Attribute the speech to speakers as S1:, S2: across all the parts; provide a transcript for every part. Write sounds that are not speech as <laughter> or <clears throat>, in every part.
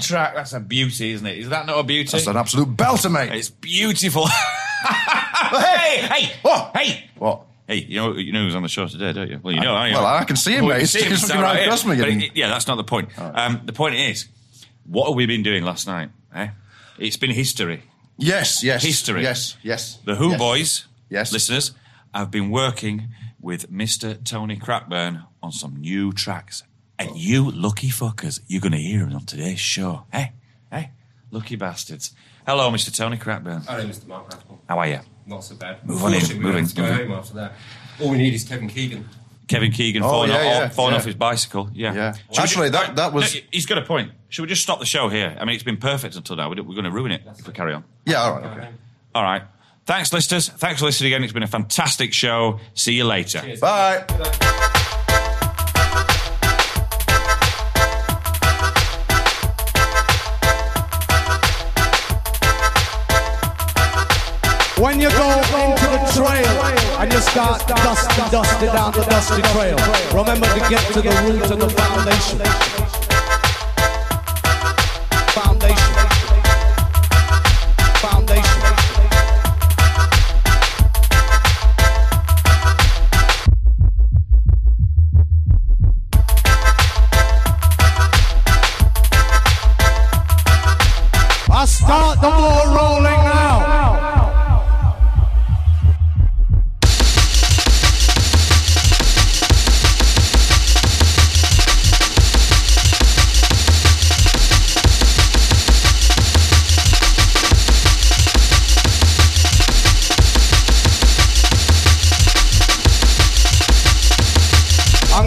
S1: track. That's a beauty, isn't it? Is that not a beauty?
S2: That's an absolute belter, mate.
S1: It's beautiful. <laughs> hey, hey,
S2: What?
S1: hey,
S2: What?
S1: hey! You know, you know who's on the show today, don't you? Well, you know, I,
S2: well, I can see him, mate. He's- he's looking right across me,
S1: But
S2: getting-
S1: it- yeah, that's not the point. Um, the point is, what have we been doing last night? Eh? It's been history.
S2: Yes, yes.
S1: History.
S2: Yes, yes.
S1: The Who
S2: yes.
S1: Boys,
S2: Yes.
S1: listeners, have been working with Mr. Tony Crackburn on some new tracks. And you lucky fuckers, you're going to hear him on today's show. Hey, hey, lucky bastards. Hello, Mr. Tony Crackburn.
S3: Hello, Mr. Mark Rathbone.
S1: How are you?
S3: Not so bad.
S1: Move on in,
S3: Unfortunately,
S1: move
S3: we
S1: in,
S3: have to go
S1: move
S3: home after that. All we need is Kevin Keegan.
S1: Kevin Keegan
S2: Oh,
S1: falling,
S2: yeah,
S1: off,
S2: yeah,
S1: falling
S2: yeah.
S1: off his bicycle. Yeah.
S2: Yeah.
S1: Should we
S2: Actually,
S1: ju-
S2: that- that was-
S1: No, he's got a point. Should we just stop the show here? I mean, it's been perfect until now. We're going to ruin it if we carry on.
S2: Yeah, all right, okay.
S1: All right. Thanks, listeners. Thanks for listening again. It's been a fantastic show. See you later.
S2: Bye.
S4: When you go into the trail and you start dusting, dusting down the dusty trail, remember to get to the root of the foundation. Foundation.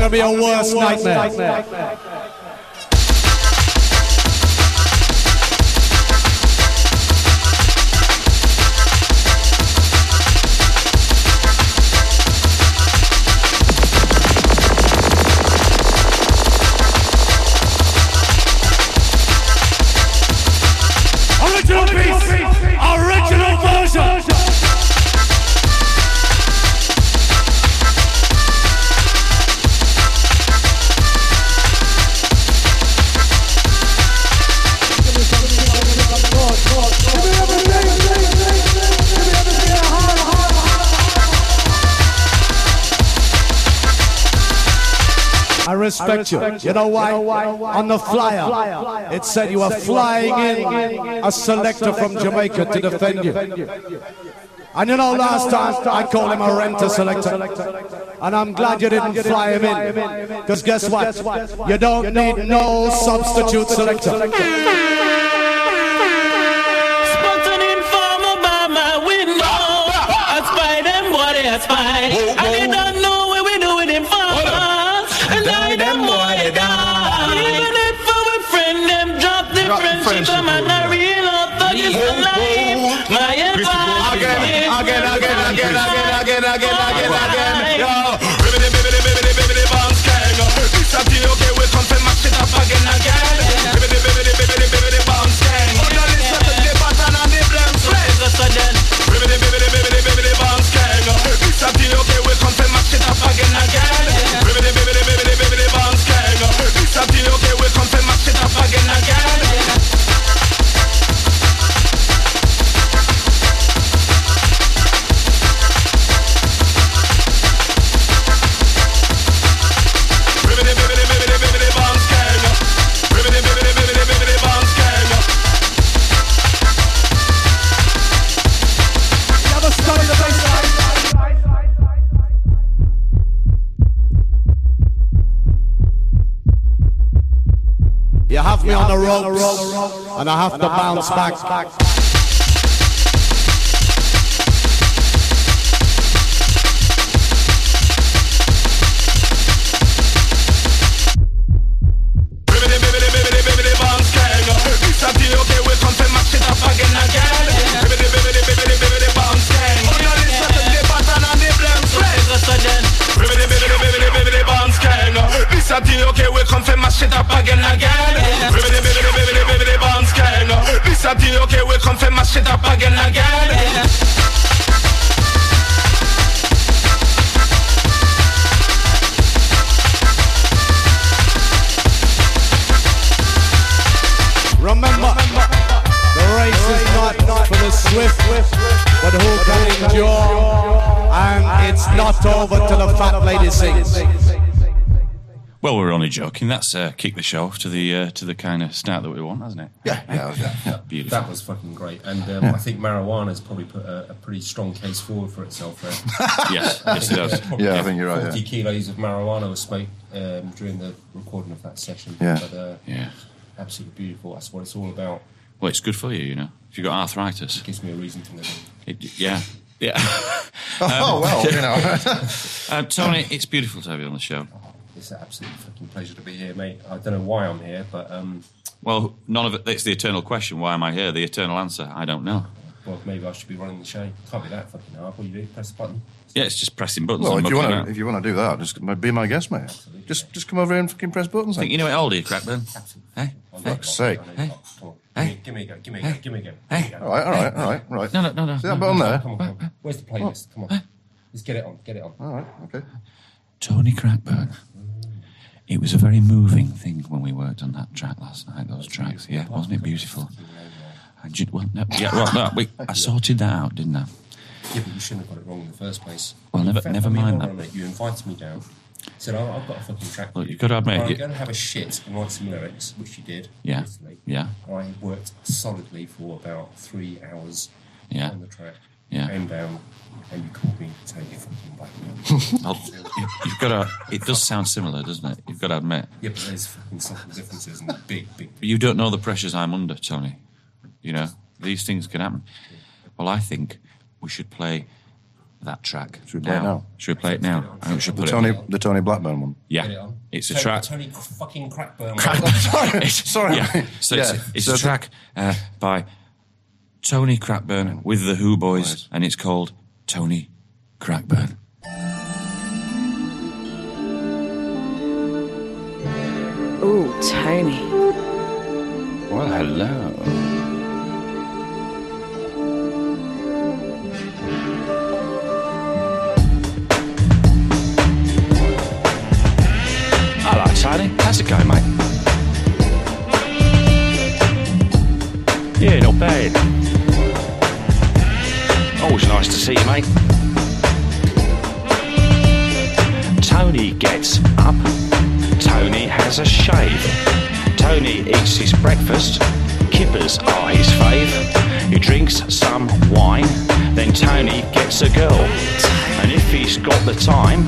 S4: Gonna be a worse nightmare. I respect you. You know why? On the flyer, it said you were flying in a selector from Jamaica to defend you. And you know, last time I called him a renter selector. And I'm glad you didn't fly him in. Because guess what? You don't need no substitute selector.
S5: Spontan informer by my window. I spy them, boy, they spy.
S4: Ropes, and I have to bounce back.
S6: shit up again again. Bibbidi bibbidi bibbidi bibbidi bounce gang. This a day okay we come for mash it up again again. Remember, the race is not, for the swift, but who can endure? And it's not over till the
S4: fat lady sings.
S7: Well, we're only joking. That's uh, kicked the show off to the uh, to the kind of start that we want, hasn't it?
S2: Yeah, yeah, yeah. <laughs> yeah.
S7: Beautiful.
S3: That was fucking great. And um, I think marijuana's probably put a, a pretty strong case forward for itself there. <laughs>
S7: yes, yes, it does.
S3: Probably
S2: Yeah, I think you're right,
S3: 40
S2: yeah.
S3: kilos of marijuana was smoked um, during the recording of that session.
S2: Yeah.
S3: But, uh,
S7: Yeah.
S3: Absolutely beautiful. That's what it's all about.
S7: Well, it's good for you, you know. If you've got arthritis,
S3: gives me a reason to live.
S7: it, yeah, yeah. <laughs>
S2: oh well, you know.
S7: Uh, Tony, it's beautiful to have you on the show.
S3: It's an absolute fucking pleasure to be here, mate. I don't know why I'm here, but um,
S7: Well, none of it. It's the eternal question. Why am I here? The eternal answer. I don't know.
S3: well, maybe I should be running the show. Can't be that fucking hard. What do you do? Press the button.
S7: Yeah, it's just pressing buttons.
S2: well, if you wanna, if you want to do that, just be my guest, mate. Just, just come over here and fucking press buttons.
S7: I think
S2: Then.
S7: you know how old are you, Crackburn?
S3: Absolutely.
S7: Hey,
S3: I'll
S2: fuck's
S3: go.
S2: sake.
S3: I'll go. Come on.
S7: Hey.
S3: Give me, a go. Give me a go. Give me a go.
S7: Hey.
S3: Give me a go.
S2: All right, all right, all right, right.
S7: no, no, no, no.
S2: See that
S7: no.
S2: button there?
S3: Come on, come on. Where's the playlist? Come on. Let's get it on. Get it on.
S2: All right, okay.
S7: Tony Crackburn. It was a very moving thing when we worked on that track last night. Those tracks, yeah, wasn't it beautiful? And you, well, no, yeah, well, no, we, I sorted that out, didn't I?
S3: Yeah, but you shouldn't have got it wrong in the first place.
S7: Well, never- never mind that.
S3: minute. You invited me down. Said, oh, I've got a fucking track.
S7: Look,
S3: you.
S7: you've got to admit,
S3: I'm
S7: you-
S3: going to have a shit and write some lyrics, which you did.
S7: Yeah,
S3: obviously.
S7: yeah.
S3: I worked solidly for about three hours
S7: Yeah.
S3: on the track.
S7: Yeah.
S3: Came down, and you called me totally fucking black.
S7: I'll, <laughs> you, you've got to. It does sound similar, doesn't it? You've got to admit.
S3: yeah, but there's fucking subtle differences and big, big.
S7: But you don't know the pressures I'm under, Tony. You know these things can happen. Well, I think we should play that track.
S2: Should we play it now?
S7: Should we play it now? I think we should
S2: The
S7: put
S2: Tony,
S7: it. on.
S2: the Tony Blackburn one.
S7: Yeah,
S3: it
S7: it's a
S3: Tony-
S7: track.
S3: Tony fucking Crackburn. <laughs>
S2: sorry, <laughs> sorry.
S7: Yeah, so it's,
S2: Yeah,
S7: it's
S2: so
S7: a track uh, by Tony Crackburn with the Who Boys,
S2: Right.
S7: and it's called Tony Crackburn.
S1: Oh, Tony.
S7: Well, hello. Hello, Tony. How's it going, mate? Yeah, not bad. Always nice to see you, mate. Tony gets up. Tony has a shave. Tony eats his breakfast. Kippers are his fave. He drinks some wine. Then Tony gets a girl. And if he's got the time,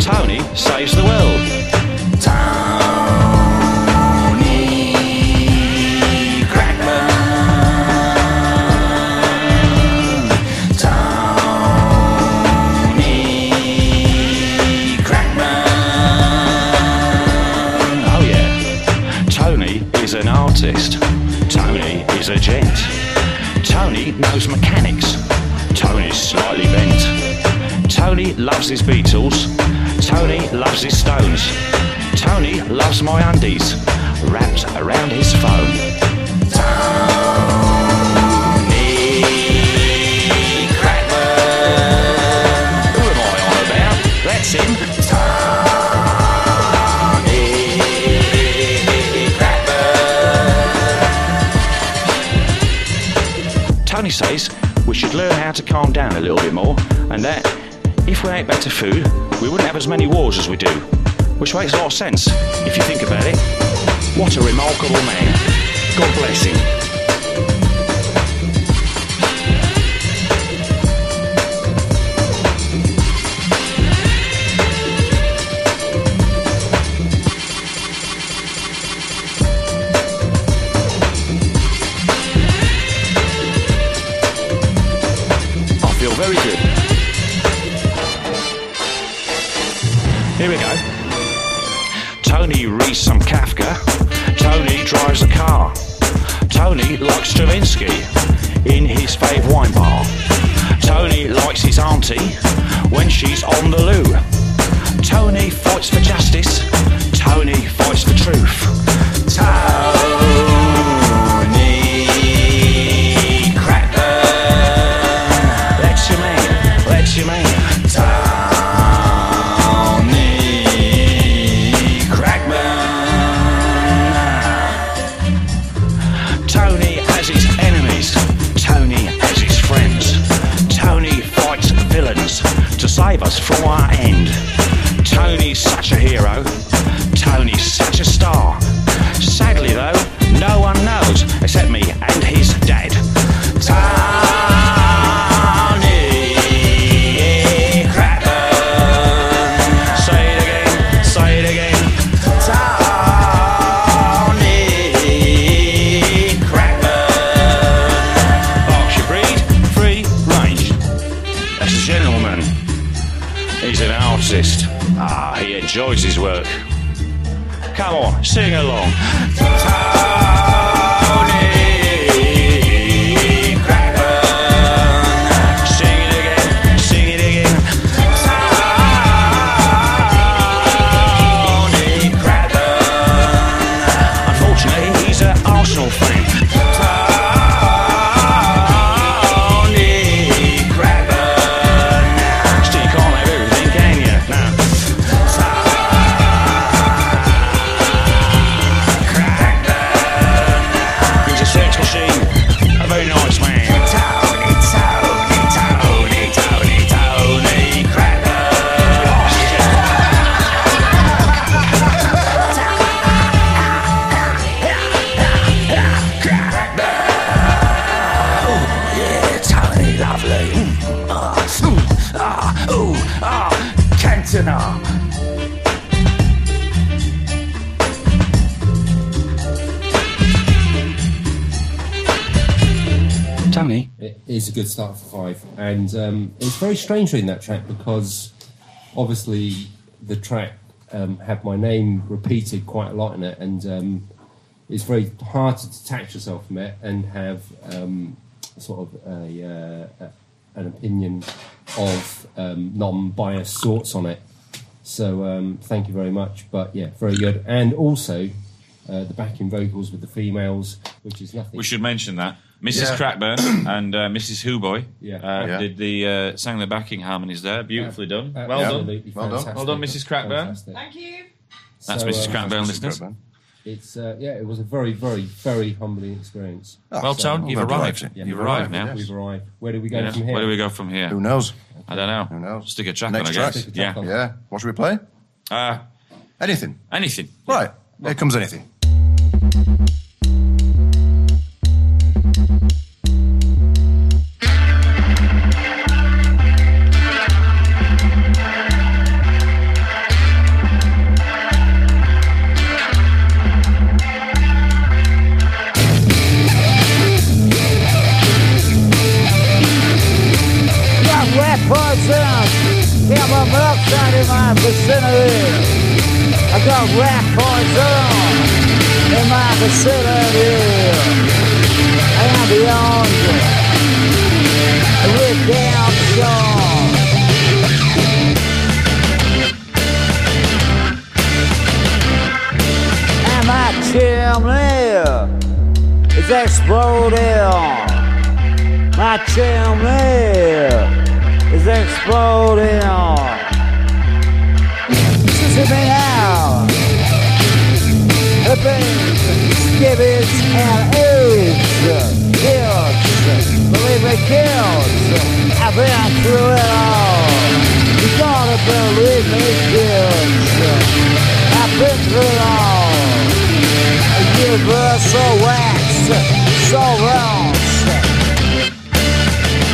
S7: Tony saves the world. Knows mechanics. Tony's slightly bent. Tony loves his Beatles. Tony loves his Stones. Tony loves my undies wrapped around his phone. Little bit more, and that if we ate better food, we wouldn't have as many wars as we do. Which makes a lot of sense if you think about it. What a remarkable man. God bless him. She's
S3: strange reading that track because obviously the track um, had my name repeated quite a lot in it, and um, it's very hard to detach yourself from it and have um, sort of a, uh, an opinion of um, non-biased thoughts on it. So um, thank you very much, but yeah, very good, and also. Uh, the backing vocals with the females, which is nothing.
S1: We should mention that Mrs.
S2: Yeah.
S1: Crackburn <clears throat> and uh, Mrs. Hooboy
S3: Yeah.
S1: uh,
S2: Yeah.
S1: did the uh, sang the backing harmonies there. Beautifully done. Well done.
S3: Absolutely
S2: Well done.
S3: fantastic.
S1: Well done, Mrs. Crackburn.
S3: Fantastic.
S8: Thank you.
S1: That's
S3: So,
S1: Mrs.
S3: uh,
S1: Crackburn,
S2: Mrs.
S1: listeners.
S2: Crackburn.
S3: It's uh, yeah, it was a very, very, very humbling experience.
S1: Well, Tone, you've
S2: well,
S1: arrived.
S2: delighted.
S3: Yeah,
S1: You've
S3: we've
S1: arrived now.
S3: We've arrived. Where do we go
S1: Yeah.
S3: from here?
S1: Where do we go from here?
S2: Who knows?
S1: I don't know.
S2: Who knows?
S1: Stick a track
S2: Next
S1: on, I guess.
S3: Stick a track
S1: Yeah.
S3: on.
S2: Yeah. What should we play?
S1: Uh,
S2: Anything.
S1: anything.
S2: Right. Here comes anything.
S9: My monoxide in my vicinity. I got rat poison in my vicinity. I am beyond redemption. And my chimney is exploding. My chimney is exploding. To me now. The beans, skibbies, and AIDS. Kids, believe me, kids. I've been through it all. You gotta believe me, kids. I've been through it all. Universal wax, so wrong.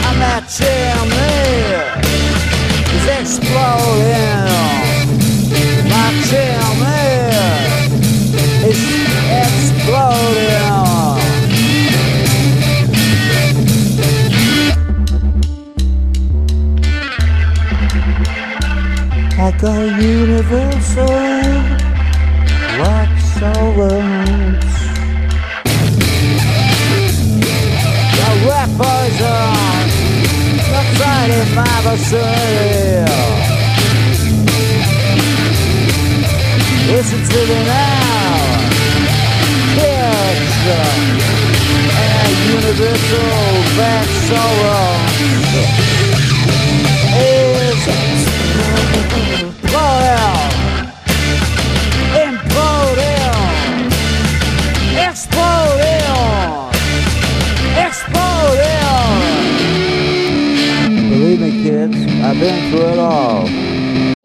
S9: I'm that chimney is exploding. My chimney is exploding. Got a universal wax around. The rappers on the Friday vicinity. Listen to me now, kids, and a universal back sorrow is exploding, imploding, exploding. Exploding! Believe me, kids, I've been through it all.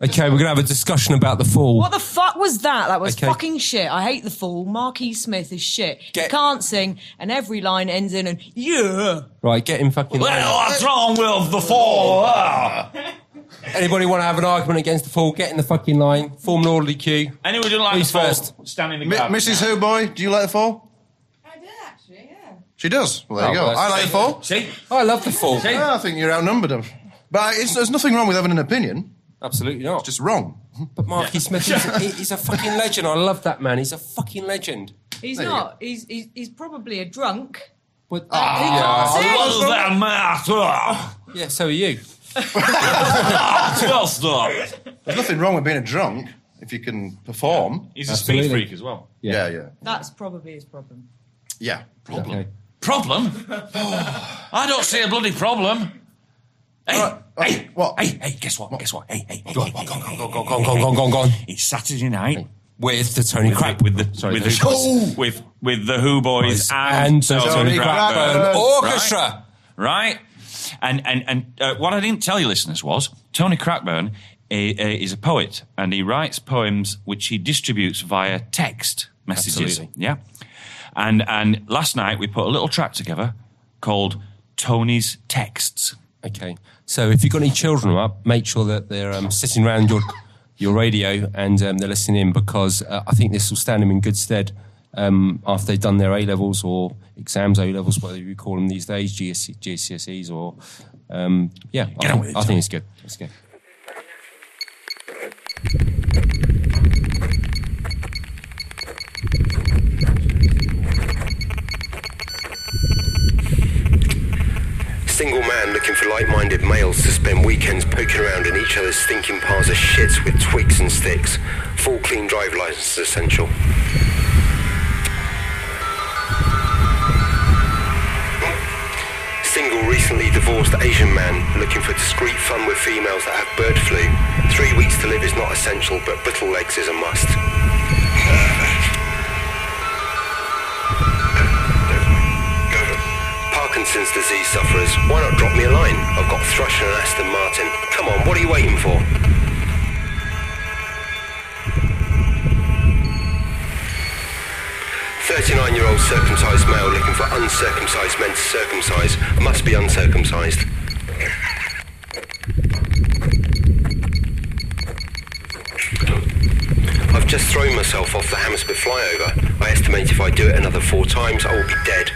S3: Okay, we're gonna have a discussion about the fall.
S10: What the fuck was that? That was
S3: Okay.
S10: fucking shit. I hate the fool. Marquis Smith is shit.
S3: Get-
S10: He can't sing, and every line ends in an yeah.
S3: Right, get him fucking.
S1: what's wrong with the fall? Ah. <laughs>
S3: Anybody want to have an argument against the fall? Get in the fucking line. Form an orderly queue.
S1: Anyone who like
S3: Who's
S1: the fall,
S3: first?
S1: stand in the
S2: Mi-
S1: gap.
S2: Mrs. Who Boy, do you like the fall?
S8: I did actually, yeah.
S2: She does. Well, there you
S3: Oh,
S2: go.
S3: well,
S2: I like the fall.
S1: See?
S3: Oh, I love the fall.
S2: Yeah, I think you're outnumbered. Them. But it's, there's nothing wrong with having an opinion.
S3: Absolutely not.
S2: It's just wrong.
S3: But Marky Smith, he's, he- <laughs> he's a fucking legend. I love that man. He's a fucking legend.
S10: He's
S3: There you
S10: not. He's, he's he's probably a drunk.
S3: What?
S10: Ah,
S3: yeah.
S1: What does that matter?
S3: yeah, so are you. <laughs>
S1: Just up.
S2: There's nothing wrong with being a drunk if you can perform.
S1: He's a
S11: Absolutely.
S1: speed freak as well.
S2: Yeah, yeah,
S10: That's probably his problem.
S2: yeah.
S1: Problem.
S11: Okay.
S1: Problem? <laughs> I don't see a bloody problem. Hey,
S2: Right, right,
S1: hey,
S2: what?
S1: Hey, hey, guess what? Guess what? Hey, hey, hey,
S3: Go on,
S1: hey, hey,
S3: go on,
S1: hey,
S3: go on,
S1: hey,
S3: go on,
S1: hey,
S3: go on, go on, go on, go on, go on.
S1: It's Saturday night.
S3: With the Tony
S1: With,
S3: Crack.
S1: with the
S3: Sorry,
S1: with
S3: the
S1: the
S3: show.
S1: with with the Who Boys and,
S3: and the Tony Crackburn Orchestra.
S1: right? And and and uh, what I didn't tell you, listeners, was Tony Crackburn i- i- is a poet and he writes poems which he distributes via text messages.
S3: Absolutely.
S1: Yeah. And and last night we put a little track together called Tony's Texts.
S3: Okay, so if you've got any children up, make sure that they're um, sitting around your your radio and um, they're listening in because uh, I think this will stand them in good stead um, after they've done their A levels or exams, A levels, whatever you call them these days, GCSE, GCSEs or um, yeah,
S1: Get
S3: I, think,
S1: it,
S3: I think it's good. It's good.
S12: Single man looking for like-minded males to spend weekends poking around in each other's stinking piles of shits with twigs and sticks. Full clean driver license is essential. Single recently divorced Asian man looking for discreet fun with females that have bird flu. Three weeks to live is not essential, but brittle legs is a must. Parkinson's disease sufferers, why not drop me a line? I've got thrush and an Aston Martin. Come on, what are you waiting for? Thirty-nine-year-old circumcised male looking for uncircumcised men to circumcise must be uncircumcised. I've just thrown myself off the Hammersmith flyover. I estimate if I do it another four times, I will be dead.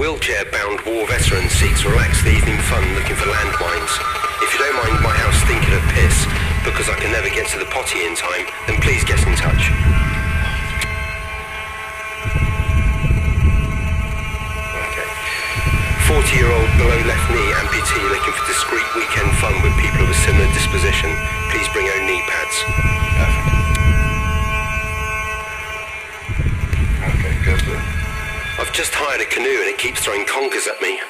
S12: Wheelchair-bound war veteran seeks relaxed evening fun looking for landmines. If you don't mind my house stinking of piss because I can never get to the potty in time, then please get in touch. Okay. 40-year-old below left knee amputee looking for discreet weekend fun with people of a similar disposition. Please bring own knee pads. Perfect. Okay, go for it. I've just hired a canoe and it keeps throwing conkers at me.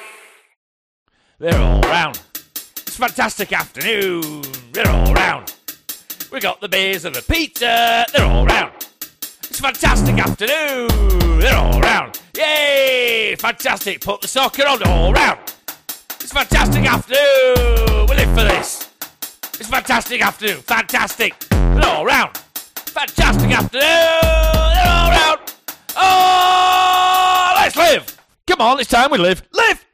S13: They're all round. It's a fantastic afternoon. They're all round. We got the beers and the pizza. They're all round. It's a fantastic afternoon. They're all round. Yay! Fantastic. Put the soccer on. All round. It's a fantastic afternoon. We live for this. It's a fantastic afternoon. Fantastic. They're all round. Fantastic afternoon. They're all round. Oh. Come on, it's time we live. Live.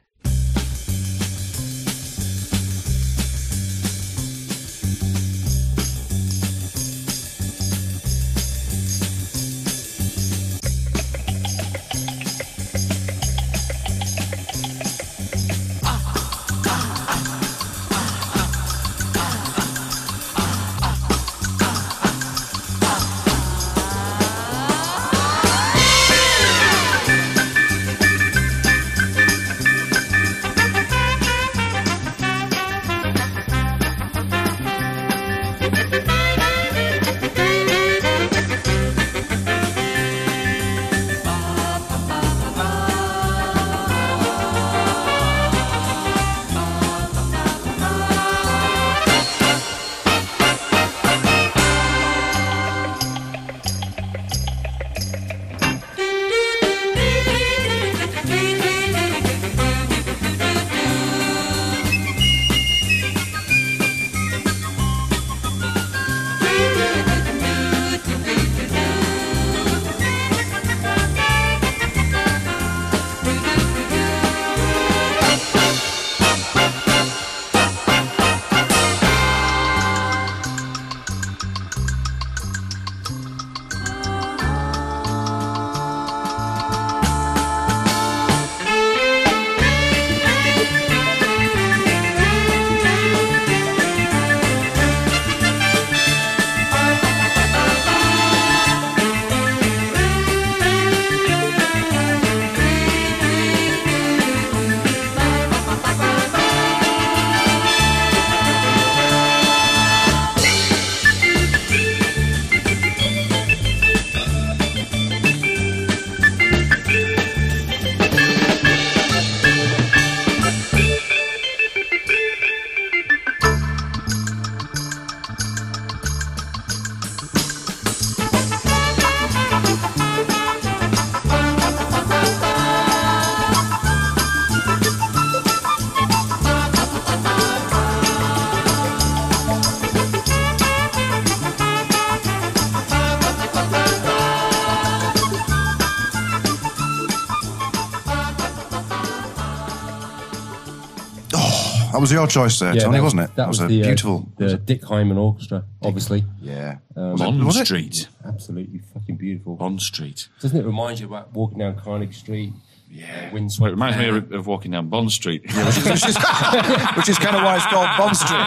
S2: Was your choice there,
S3: Yeah,
S2: Tony,
S3: that-
S2: wasn't it?
S3: That was,
S2: a
S3: the, uh,
S2: beautiful.
S3: the Dick Hyman Orchestra, obviously.
S2: Yeah.
S3: Um,
S2: Was it-
S1: Bond
S2: was it?
S1: Street.
S3: Absolutely fucking beautiful.
S1: Bond Street.
S3: Doesn't it remind you about walking down Carnegie Street? Yeah. Uh,
S1: Well, it reminds me of, of walking down Bond Street.
S2: which, is, which, is, <laughs> which is kind of why it's called Bond Street.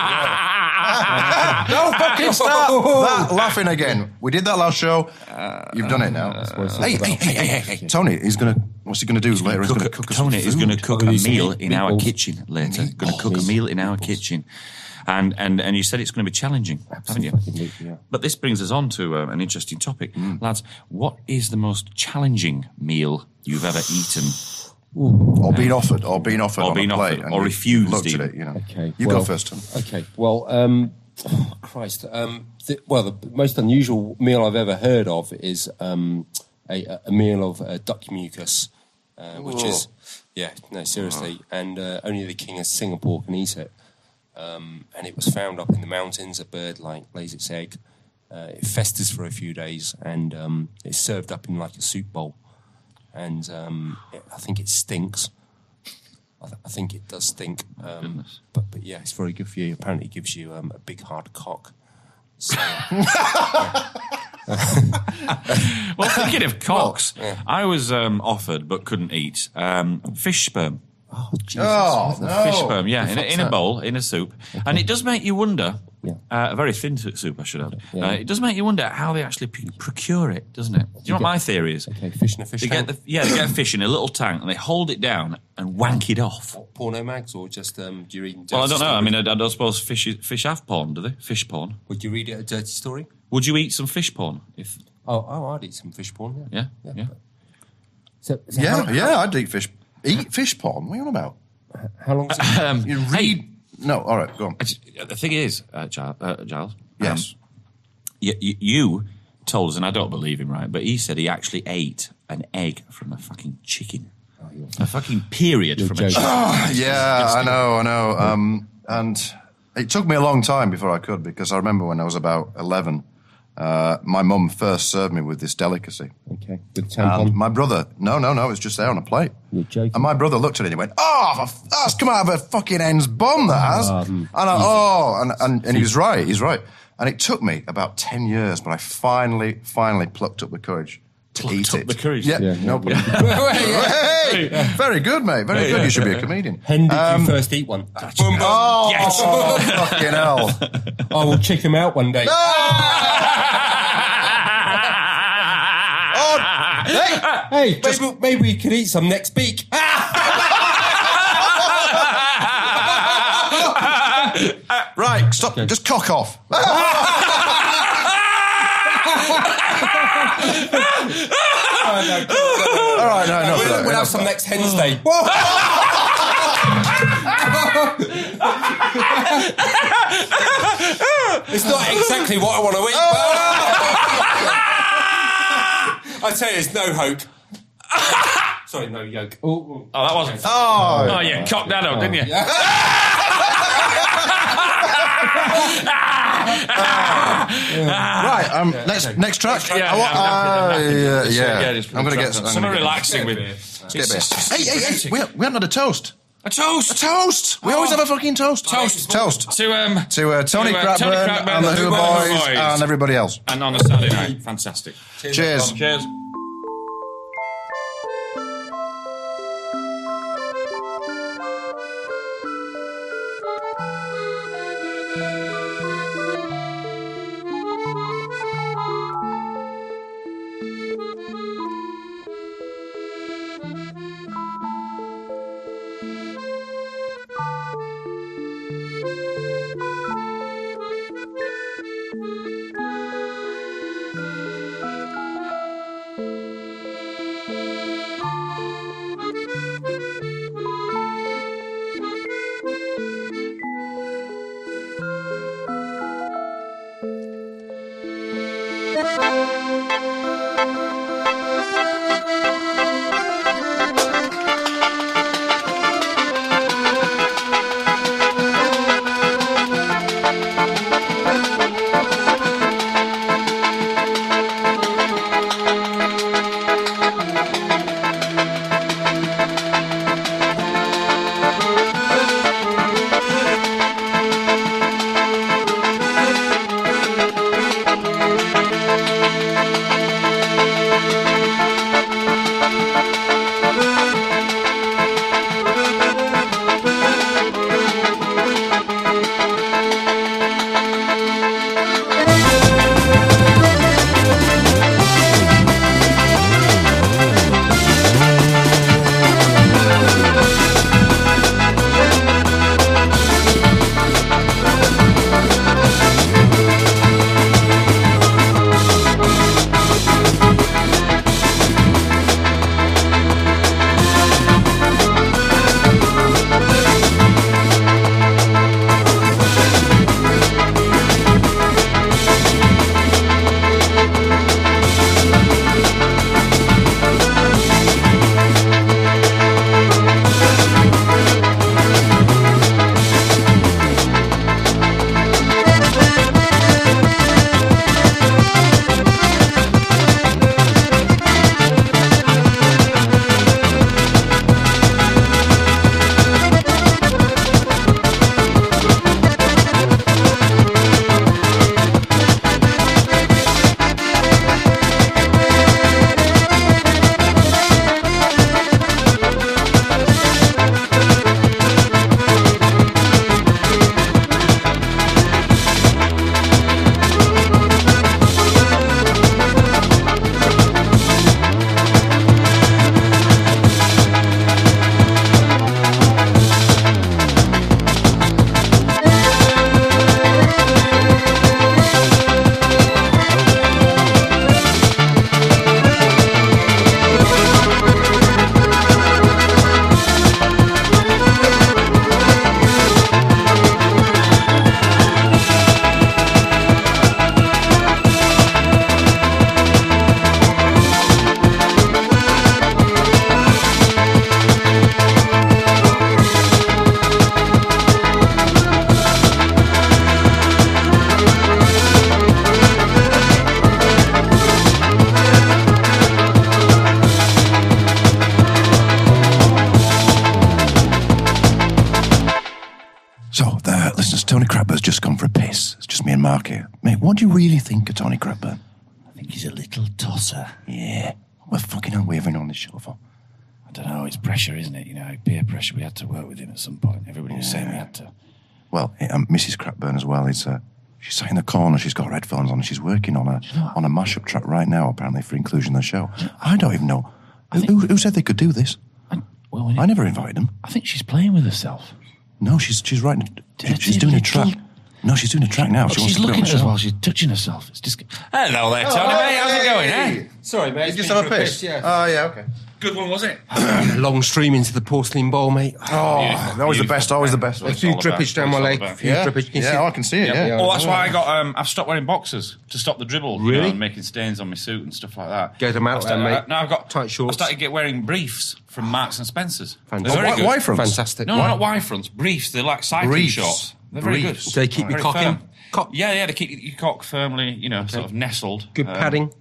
S2: No fucking stop <laughs> that laughing again. We did that last show. You've done it now. hey, hey, hey, hey, hey, hey, Tony, he's gonna. What's he gonna do later? He's
S1: Cook
S2: gonna
S1: a-
S2: cook us
S1: Tony is going to cook a meal
S3: meat-
S1: in our
S3: meatballs.
S1: kitchen later. Going to cook a meal in our kitchen, and and and you said it's going to be challenging, haven't you?
S3: Absolutely, yeah.
S1: But this brings us on to uh, an interesting topic,
S2: Mm.
S1: lads. What is the most challenging meal you've ever eaten?
S2: Or been offered, or been offered,
S1: Or
S2: on
S1: been
S2: a
S1: offered,
S2: and
S1: or
S2: you
S1: refused
S2: Looked at it, you know.
S3: Okay.
S2: You
S3: well,
S2: go first, Tom.
S3: Okay. Well, um, oh, Christ. Um, the, well, the most unusual meal I've ever heard of is um, a, a meal of uh, duck mucus, uh, which is, yeah, no, seriously, and uh, only the king of Singapore can eat it. Um, and it was found up in the mountains. A bird like lays its egg. Uh, it festers for a few days, and um, it's served up in like a soup bowl. And um, it, I think it stinks. I, th- I think it does stink. Um, but but yeah, it's very good for you. Apparently, it gives you um, a big hard cock. So, <laughs> <laughs>
S1: Well, thinking of cocks,
S3: yeah.
S1: I was um, offered but couldn't eat um, fish sperm.
S3: Oh, Jesus.
S2: Oh, no.
S1: Fish sperm, yeah, in a, in a bowl, in a soup, and it does make you wonder.
S3: Yeah.
S1: Uh, a very thin soup, I should add.
S3: Yeah.
S1: Uh, it does make you wonder how they actually p- procure it, doesn't it? Do you know what my theory is?
S3: Okay, fish in a fish
S1: They get the, yeah, they get a fish in a little tank and they hold it down and wank it off.
S3: Porno mags or just um, do you read?
S1: Well, I don't know. I mean, I, I don't suppose fish fish have porn, do they? Fish porn.
S3: would you read it a dirty story?
S1: Would you eat some fish porn? If
S3: Oh, oh, I'd eat some fish porn. Yeah,
S1: yeah, yeah.
S3: but- So, so
S2: Yeah,
S3: how,
S2: yeah, I'd eat fish. Eat fish porn? What are you on about?
S3: How long? Is it?
S1: Um,
S2: You
S1: hey,
S2: read. No, all right, go on.
S1: The thing is, uh, Giles, uh, Giles
S2: Yes.
S1: you, you told us, and I don't believe him, right? But he said he actually ate an egg from a fucking chicken. A fucking period
S3: You're
S1: from a
S3: joking.
S1: chicken.
S2: yeah, I know, I know. Um, and it took me a long time before I could because I remember when I was about 11, uh, my mum first served me with this delicacy.
S3: okay, with
S2: And my brother, no, no, no, it was just there on a plate.
S3: You're joking.
S2: And my brother looked at it and he went, Oh, for- that's come out of a fucking hen's bum, that has.
S3: Um,
S2: and I, oh, and, and, and he was right, he's right. And it took me about 10 years, but I finally, finally plucked up the courage to
S1: Plucked
S2: eat
S1: up
S2: it.
S1: the courage?
S2: Yeah,
S3: Yeah,
S2: no
S3: yeah.
S2: problem. <laughs> <laughs> hey, hey, very good, mate. Very good. You should be a comedian.
S3: When did
S2: Um,
S3: you first eat one? Boom, boom.
S2: Oh,
S1: Yes.
S2: fucking hell. <laughs>
S3: I will check him out one day.
S2: Oh, <laughs> hey,
S3: Hey, maybe, maybe we could eat some next week. <laughs>
S2: right, stop. Just cock off. <laughs> All right, no, no.
S3: We'll, we'll have some next Wednesday. it's not exactly what I want to eat. But I tell you, there's no hope. <laughs> Sorry, no yolk. Oh,
S1: Oh, that wasn't.
S2: Oh,
S1: Oh, you cocked that up, didn't you? <laughs>
S2: right. Um, next, next track.
S1: Yeah,
S2: I want-
S1: yeah, I'm happy, I'm happy.
S2: uh,
S1: Just,
S2: yeah, I'm gonna get
S1: some
S2: I'm
S1: something
S2: gonna get-
S1: relaxing with.
S2: Let's get a. Hey, hey, hey! We, we haven't had a toast.
S1: A toast.
S2: A toast. We always have a fucking toast.
S1: Toast.
S2: Toast.
S1: To um
S2: To uh, Tony,
S1: To, uh, Tony
S2: Crapburn
S1: Crapburn,
S2: and the
S1: the
S2: Who
S1: Who
S2: Boys,
S1: Boys.
S2: and everybody else.
S1: and on a Saturday night, fantastic.
S2: Cheers.
S1: Cheers.
S2: Tony Crapburn?
S14: I think he's a little tosser.
S2: Yeah. What fucking are we having on this show for?
S14: I don't know. It's pressure, isn't it? You know, peer pressure. We had to work with him at some point. Everybody was saying we had to.
S2: Well, eh, um, Mrs. Crapburn as well is. Uh, she's sat in the corner. She's got her headphones on. She's working on a on a mashup track right now, apparently for inclusion in the show. I don't even know who, who, who said they could do this.
S14: Well,
S2: I never invited them.
S14: I think she's playing with herself.
S2: No, she's she's writing. She's doing a track. No, she's doing a track now.
S14: Oh,
S2: She wants
S14: she's
S2: to
S14: looking at us
S2: show.
S14: while she's touching herself. It's just.
S1: Hello there, Tony, mate. How's it going, eh?
S3: Sorry, mate.
S2: You just have a piss. Yeah. Oh yeah, okay.
S1: Good one, was it? <clears throat>
S3: Long stream into the porcelain bowl, mate.
S2: Oh, always the best. Always the best.
S3: A few drippage down my leg. A few
S2: Yeah.
S3: drippage. You can
S2: Yeah,
S3: see-
S2: I can see it, yeah.
S1: Well, that's why I got. Um, I've stopped wearing boxers to stop the dribble. You
S3: Really?
S1: know, and making stains on my suit and stuff like that.
S3: Get 'em out
S1: I've started-
S3: then, mate.
S1: Now I've got
S3: Tight shorts.
S1: I started get wearing briefs from Marks and Spencers.
S3: Fantastic.
S1: They're very
S3: Oh,
S1: good.
S3: Y- Y fronts? Fantastic.
S1: No, no, not Y fronts. Briefs. They're like cycling
S3: Briefs.
S1: shorts. They're very
S3: Briefs.
S1: good.
S3: Do they keep your
S1: Very
S3: cock in?
S1: firm. Yeah, yeah. They keep your cock firmly, you know, sort of nestled.
S3: Good
S1: Um,
S3: padding.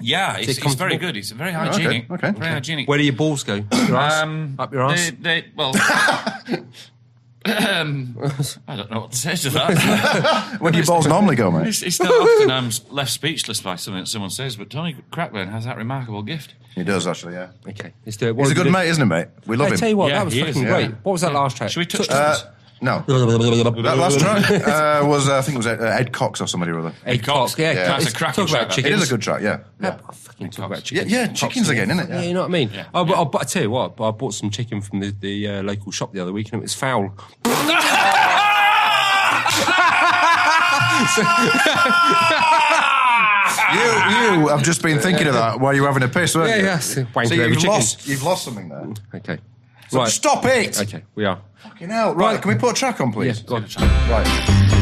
S1: Yeah, it's,
S3: it
S1: it's very good. It's very
S3: Oh, okay,
S1: hygienic.
S3: okay,
S1: Very
S3: okay.
S1: hygienic.
S3: Where do your balls go? Your ass?
S1: Um,
S3: Up your ass?
S1: They, they, well, <coughs> um, <coughs> I don't know what to say to that. <laughs>
S2: Where do your <laughs> balls normally go, mate?
S1: It's, it's not often I'm left speechless by something that someone says, but Tony Crackburn has that remarkable gift.
S2: He does actually, yeah.
S3: Okay, let's do it.
S2: He's a good mate, isn't he, mate? We love
S3: I
S2: him.
S3: tell you what,
S1: Yeah,
S3: that was fucking
S1: is,
S3: great.
S1: yeah.
S3: What was that last track?
S1: Should we touch
S2: Uh, no. that last track uh, was, uh, I think it was uh, Ed Cox or somebody or other.
S3: Ed Cox, yeah.
S2: Yeah.
S1: That's a
S3: It's-
S1: cracking
S3: talk about
S1: track.
S2: It
S3: chickens.
S2: is a good track, yeah.
S3: Yeah, I fucking talk about chickens.
S2: yeah, chickens again, isn't it?
S3: Yeah, you know what I mean. I, but I, but I tell you what, I bought some chicken from the, the uh, local shop the other week and it was foul. <laughs>
S2: You, you have just been thinking of that while you were having a piss, weren't
S3: Yeah,
S2: you?
S3: yeah, so wanking
S2: So
S3: over
S2: you've lost, you've lost something there.
S3: Okay.
S2: So
S3: right.
S2: stop it!
S3: Okay, we are.
S2: Fucking hell. Right, can we put a track on, please?
S3: Yeah, go on.
S2: Right.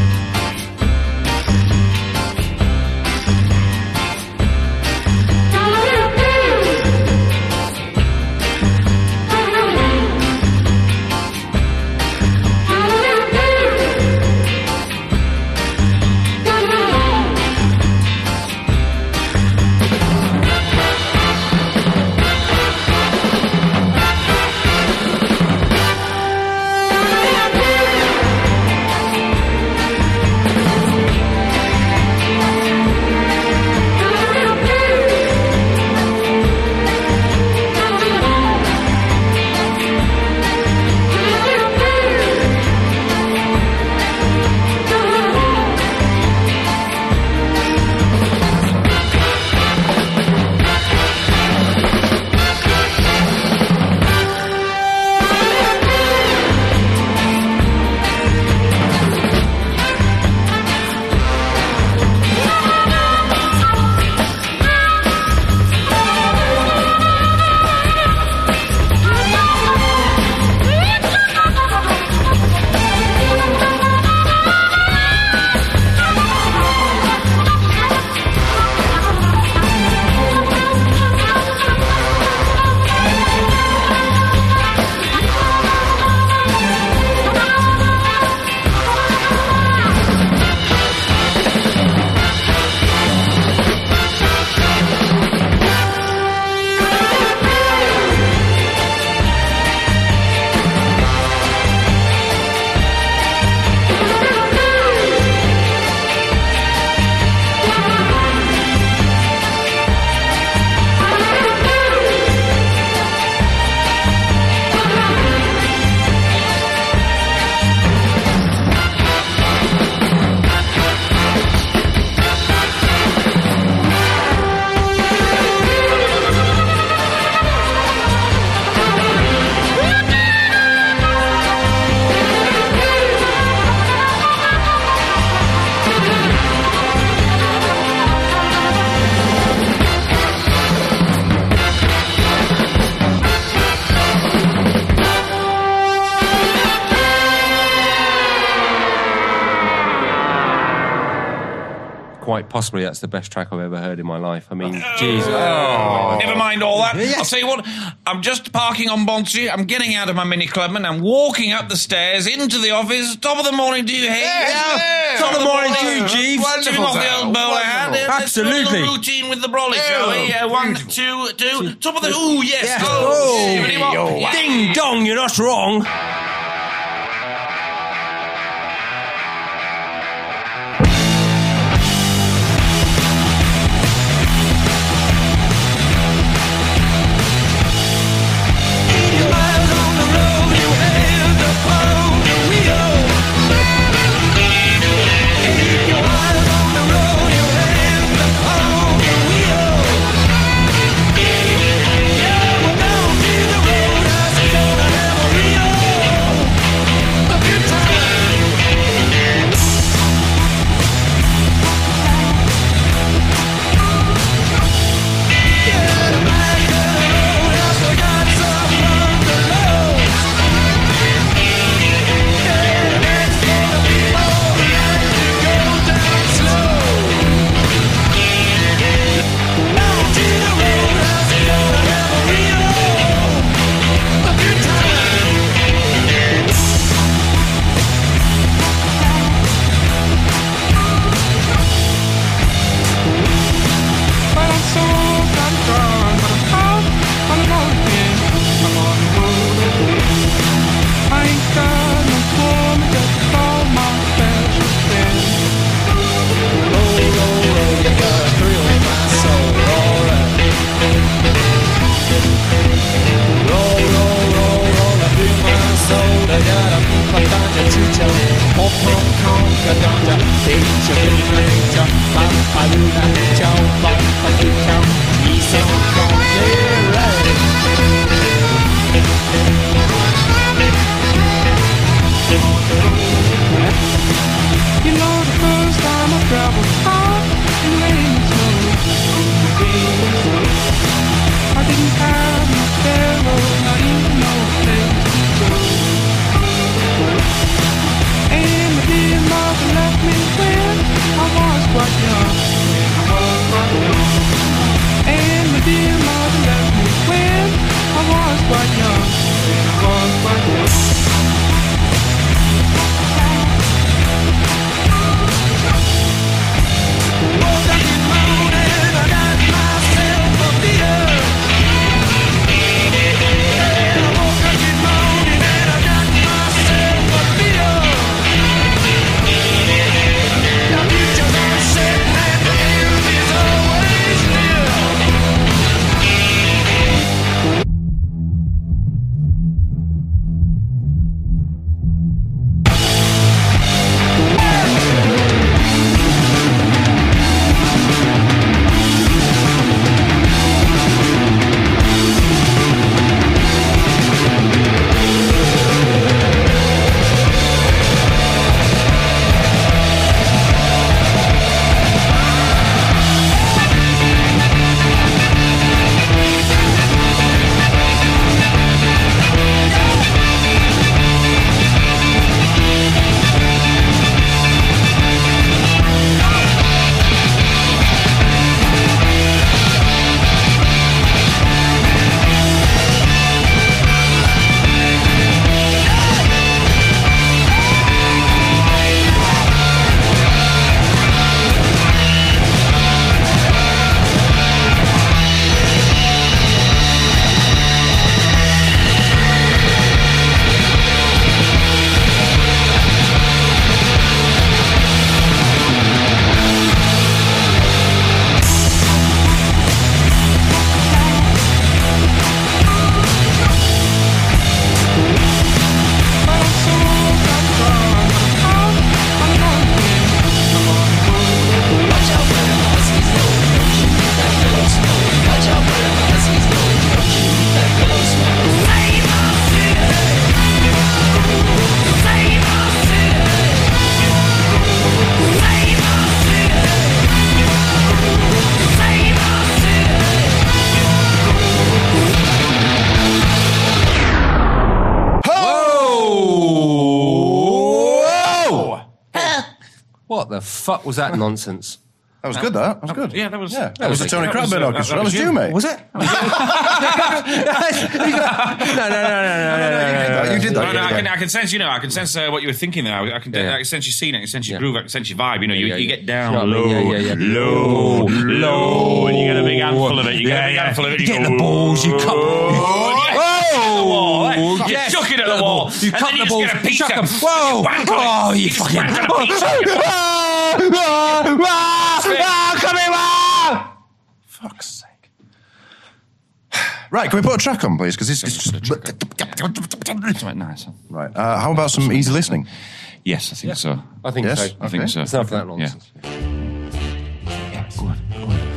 S3: Possibly that's the best track I've ever heard in my life. I mean, oh. Jesus. Oh. Oh.
S1: Never mind all that. I'll tell you what, I'm just parking on Bond Street. I'm getting out of my Mini Clubman. I'm walking up the stairs into the office. Top of the morning to you, hey?
S3: yeah. Top of the morning to you, Jeeves.
S1: Him off the old bowler hat.
S3: Wonderful.
S1: Let's do a little
S3: Absolutely.
S1: routine with the brolly, shall we? Yeah, one, two, two. Top of the. Ooh, yes.
S3: Yeah.
S1: Go.
S3: Oh,
S1: Shippity
S3: Ding dong, you're not wrong.
S15: Was
S3: that nonsense?
S2: That was good. That, that was good.
S1: Yeah, that was.
S2: Yeah, that, was the Tony Crabman Orchestra. That was you, mate.
S3: Was it? no, no, no, no, no, no,
S2: You did that.
S1: No, no, I
S2: yeah.
S1: can, I can sense, you know, I can sense uh, what you were thinking there. I can,
S3: Yeah.
S1: I can sense your scene, I can sense your
S3: Yeah.
S1: groove, I can sense your vibe. You know, you,
S3: Yeah,
S1: you get down
S3: You know what I
S1: low.
S3: Yeah, yeah, yeah.
S1: low, low, and you get a big handful of it. You get a big handful of it.
S3: You get the balls, you cut.
S1: Oh,
S3: Oh,
S1: you
S3: yes. Eh?
S1: chuck it at the wall.
S3: You cut the
S1: you
S3: balls.
S1: just get a
S3: You chuck
S1: pizza.
S3: 'em. Whoa.
S1: Whack on it.
S3: Oh, you
S1: just
S3: fucking-
S1: whack on a. <laughs> Ah! Ah! Ah!
S3: Come here,
S2: Fuck's sake. Right, can we put a track on, please? Because this is just.
S1: Right, nice.
S2: Right. Uh, how about some easy listening?
S1: Yes, I think so.
S3: I think
S2: Yes?
S3: so.
S1: I think so.
S3: It's enough of that
S1: Yeah.
S3: nonsense.
S7: Go on, go on. Oh, yeah, go on. Go on, fuck it up.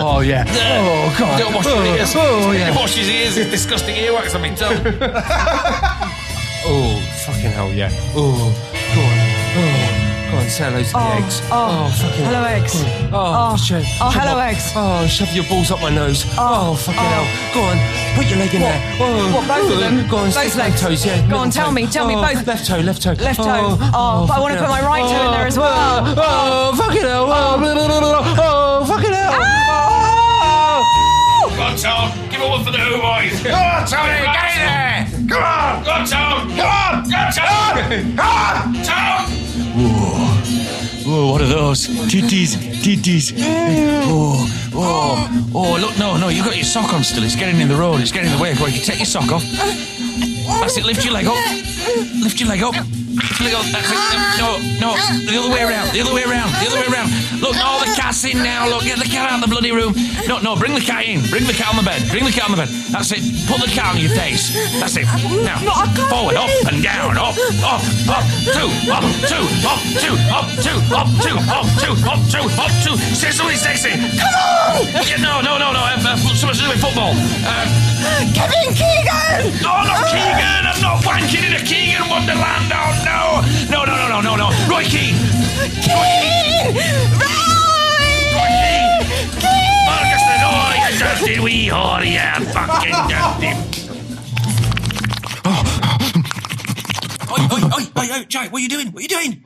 S7: Oh, yeah. Oh, God.
S1: Don't wash your ears.
S7: Oh, yeah.
S1: Wash his ears. It's disgusting earwax on tongue.
S3: Oh, fucking hell, yeah. Oh, go on. Oh, go on, say hello to the
S10: Oh,
S3: eggs.
S10: oh, oh
S3: fucking
S10: hello, eggs.
S3: Go. Oh, Oh,
S10: oh
S3: shove,
S10: oh, hello,
S3: my-
S10: eggs.
S3: Oh, shove your balls up my nose. Oh, oh, fucking
S10: oh.
S3: hell. Go on, put your leg in
S10: What?
S3: there. Oh,
S10: What, both of them?
S3: Go on,
S10: Both
S3: stick
S10: legs?
S3: toes, yeah.
S10: Go on, tell
S3: toe.
S10: me, tell me
S3: Oh,
S10: both.
S3: Left toe, left toe.
S10: Left toe. Oh, but I wanna put my right toe in there as well.
S3: Oh, oh, fucking hell. Oh, blah, blah, blah, blah. oh fucking hell. Oh.
S1: Go on, Tom. Give a one for the Who boys. Go on, Tony. Get in there. Come on. Go on, Tom. Come on. Go on, Tom. Come on, Tom.
S7: Oh, what are those? Titties, titties. Oh, oh, oh, look, no, no, you've got your sock on still. It's getting in the road. It's getting in the way. On, you take your sock off. That's it, lift your leg up. Lift your leg up. Click on- click- um, No, no, the other way around. The other way around. The other way around. Look, all the cat's in now. Look, get the cat out of the bloody room. No, no, bring the cat in. Bring the cat on the bed. Bring the cat on the bed. That's it. Put the cat on your face. That's it. Now, forward, up and down, up, up, up, two, up, two, up, two, up, two, up, two, up, two, up, two, up, two. Say something sexy. Come on! Yeah, no, no, no, no. Uh, uh, something to do with football. Uh,
S16: Kevin Keegan!
S7: no, not Keegan. I'm not wanking in a Keegan Wonderland. Oh, no. No, no, no, no, no, no. Roy Keane.
S16: Keane!
S7: Roy Keane. Ferguson, oh, you dirty wee whore, you fucking dirty. Oi, oi, oi, oi, oi, Jai, what are you doing? What are you doing?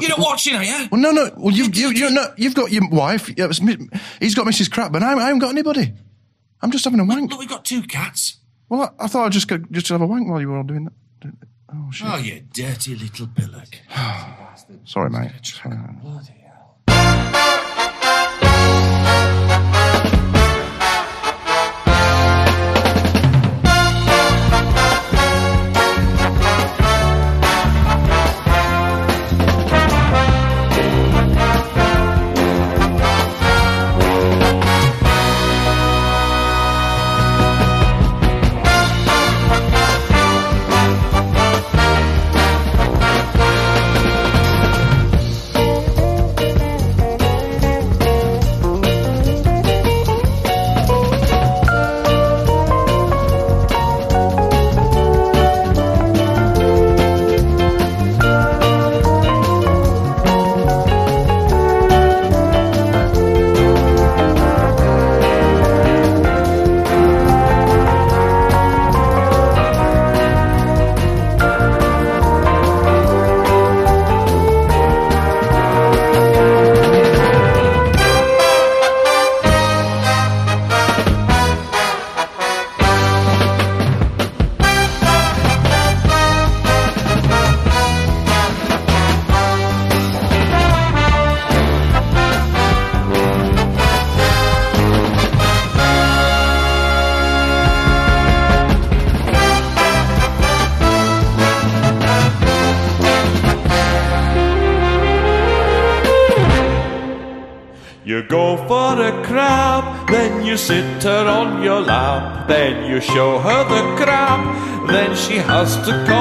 S7: You're not watching, are you?
S2: Well, no, no. Well, you, you, you, no, you've got your wife. yeah, He's got Mrs. Crapman. I, I haven't got anybody. I'm just having a wank.
S7: Look, we've got two cats.
S2: Well, I, I thought I'd just go, just have a wank while you were all doing that. Oh shit!
S7: Oh, you dirty little pillock. <sighs>
S2: Sorry, mate. Sorry.
S17: Show her the crap. then she has to call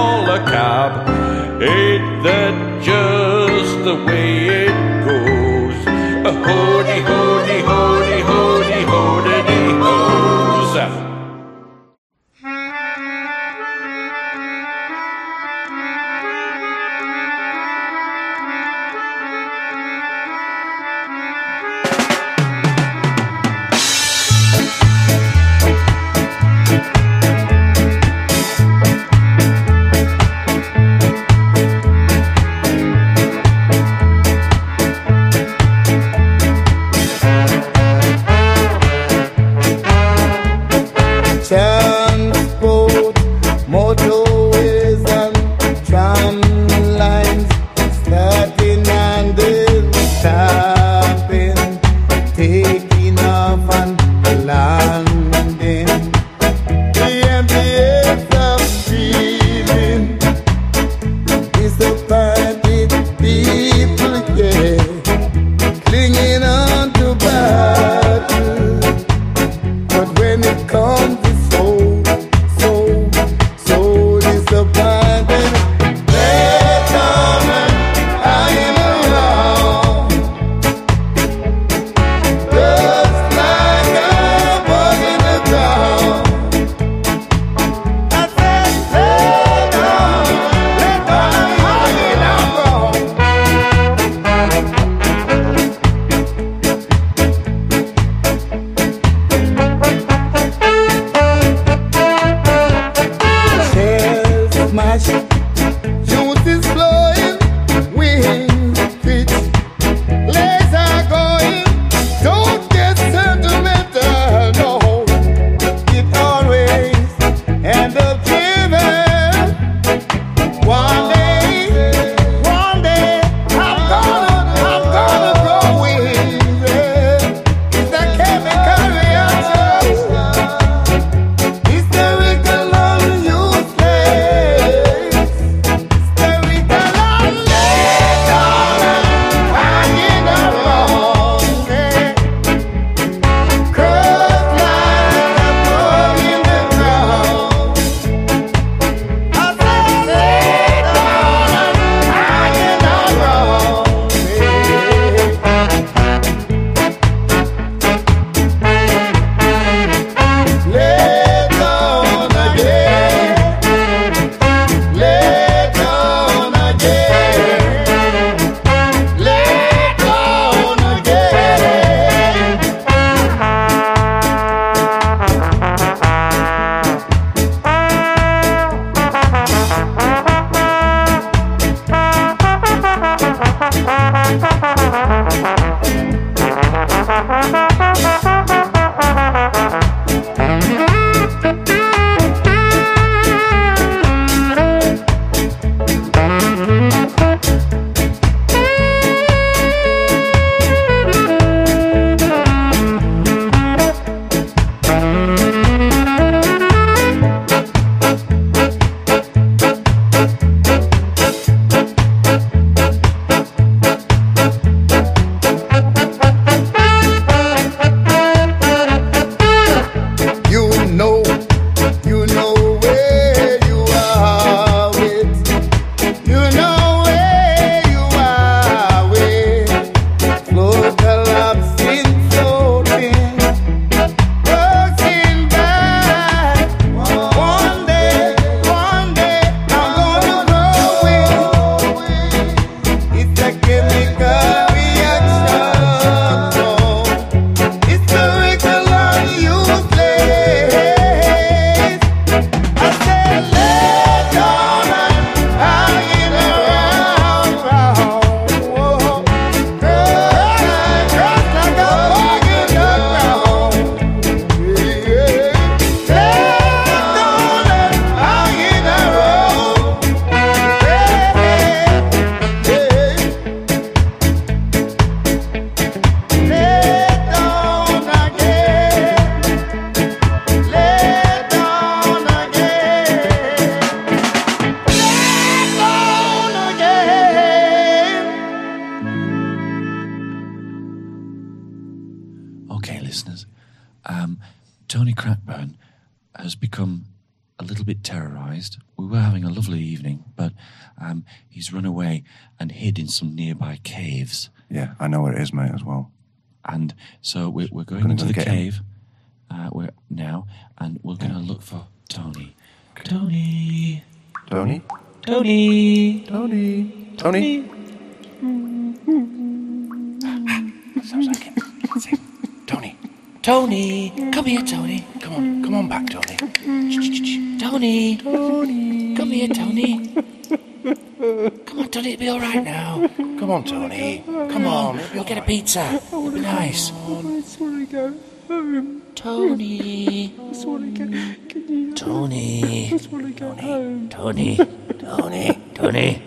S7: Come on, Tony. It'll be all right now. Come on, Tony. Come on. We'll get a pizza. It'll be nice.
S18: I just want to go home.
S7: Tony.
S18: I just want to get. Can you?
S7: Tony.
S18: I just want to go home.
S7: Tony. Tony. Tony.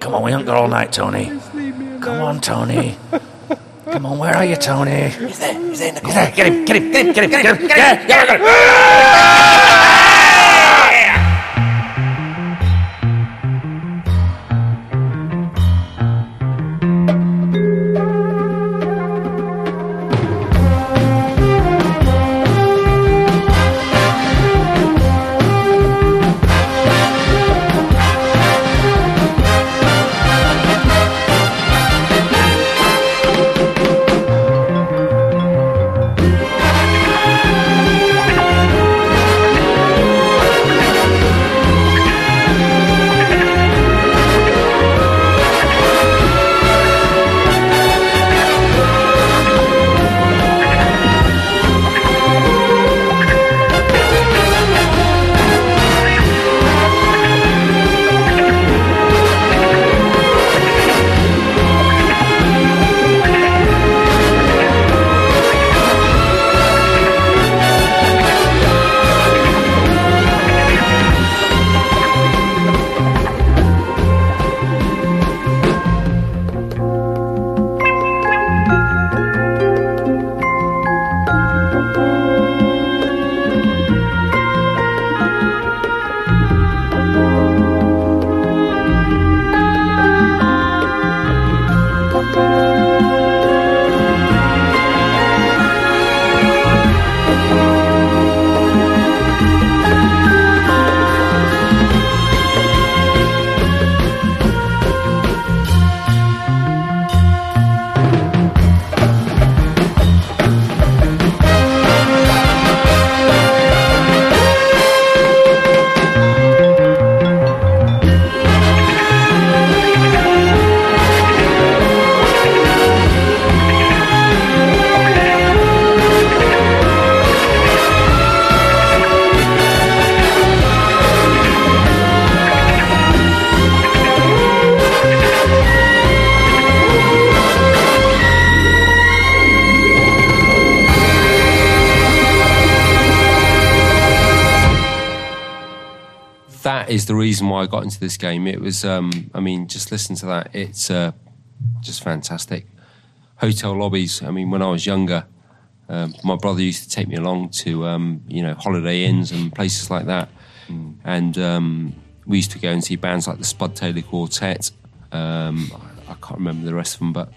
S7: Come on, we haven't got all night, Tony.
S18: Just leave me alone.
S7: Come on, Tony. Come on, where are you, Tony? He's there. He's there in the corner. He's there. Get him. Get him. Get him. Get him. Get him. Get him. Yeah, yeah, I got him.
S3: Into this game. It was, um, I mean, just listen to that. It's uh, just fantastic. Hotel lobbies. I mean, when I was younger, um, my brother used to take me along to, um, you know, Holiday Inns and places like that, and um, we used to go and see bands like the Spud Taylor Quartet. Um, I, I can't remember the rest of them, but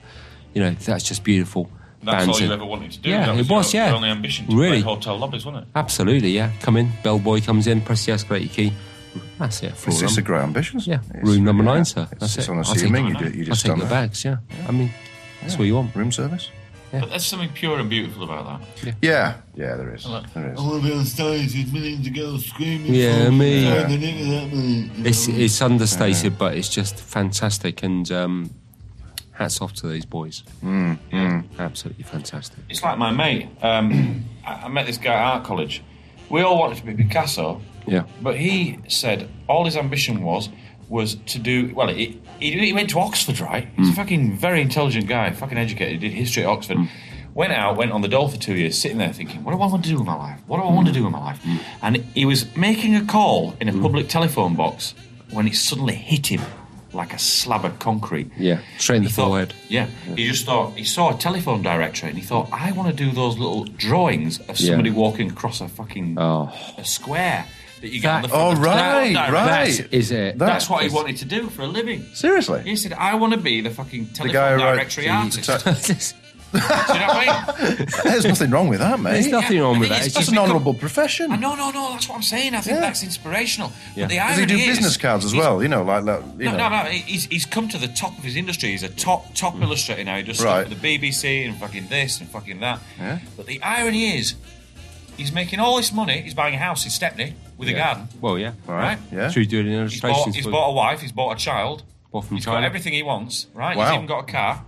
S3: you know, that's just beautiful.
S1: That's
S3: bands
S1: all you ever wanted to do.
S3: Yeah,
S1: that
S3: it was.
S1: your,
S3: yeah,
S1: your only ambition to
S3: really.
S1: play hotel lobbies, wasn't it?
S3: Absolutely, yeah. Come in, bellboy comes in, press the escalator key. That's it. floor
S2: It's, it's a great ambition.
S3: Yeah,
S2: It's-
S3: room number
S2: yeah,
S3: nine, sir.
S2: It's,
S3: That's
S2: it's
S3: it. I'll
S2: unassuming. You,
S3: take-
S2: do, you
S3: I'll
S2: just
S3: take
S2: done
S3: the
S2: that.
S3: bags. Yeah, I mean, that's
S2: Yeah.
S3: what you want.
S2: Room service.
S3: Yeah.
S1: But there's something pure and beautiful about that.
S2: Yeah, yeah, there is. There is.
S19: I want to be on stage with millions of girls screaming.
S3: Yeah, me.
S19: Yeah. The nigga that me.
S3: It's
S19: know?
S3: it's understated, but it's just fantastic. And um, hats off to these boys.
S2: Mm,
S3: yeah, absolutely fantastic.
S1: It's like my mate. Um, <clears throat> I, I met this guy at art college. We all wanted to be Picasso,
S3: Yeah,
S1: but he said all his ambition was was to do well. He, he, he went to Oxford, right? He's mm. a fucking very intelligent guy, fucking educated. He did history at Oxford. Mm. Went out, went on the dole for two years, sitting there thinking, "What do I want to do with my life? What do I want to mm. do with my life?" And he was making a call in a public telephone box when it suddenly hit him like a slab of concrete.
S3: yeah, straight in the
S1: He thought-
S3: forehead.
S1: Yeah, he just thought he saw a telephone directory and he thought, I want to do those little drawings of
S3: Yeah.
S1: somebody walking across a fucking
S3: Oh,
S1: a square that you get on the
S3: That-
S1: front
S2: Oh,
S1: of the
S2: right,
S1: directory.
S2: right.
S3: that is it.
S1: That's
S2: That
S1: what he wanted to do for a living.
S2: Seriously?
S1: He said, I want to be the fucking telephone
S2: guy who
S1: directory
S2: the
S1: artist.
S2: ta- <laughs>
S1: Do you know what I mean? <laughs>
S2: There's nothing wrong with that, mate.
S3: There's nothing wrong with that. It's
S1: it's
S3: just
S2: an honourable profession.
S1: No, no, no. That's what I'm saying. I think
S2: Yeah.
S1: that's inspirational.
S3: Yeah.
S1: But the
S2: Does he do
S1: is,
S2: business cards as well? You know, like that. You
S1: No,
S2: know.
S1: no, no. He's, he's come to the top of his industry. He's a top top illustrator now. He does
S2: Mm. Right.
S1: stuff for the BBC and fucking this and fucking that.
S2: Yeah.
S1: But the irony is, he's making all this money. He's buying a house in Stepney with a
S3: Yeah.
S1: garden.
S3: Well, yeah.
S2: All
S1: Right?
S2: Yeah.
S3: Should we do it in
S1: He's bought,
S3: illustrations?
S1: he's bought a wife. He's bought a child.
S3: bought from
S1: He's got everything he wants. Right.
S2: Wow.
S1: He's even got a car.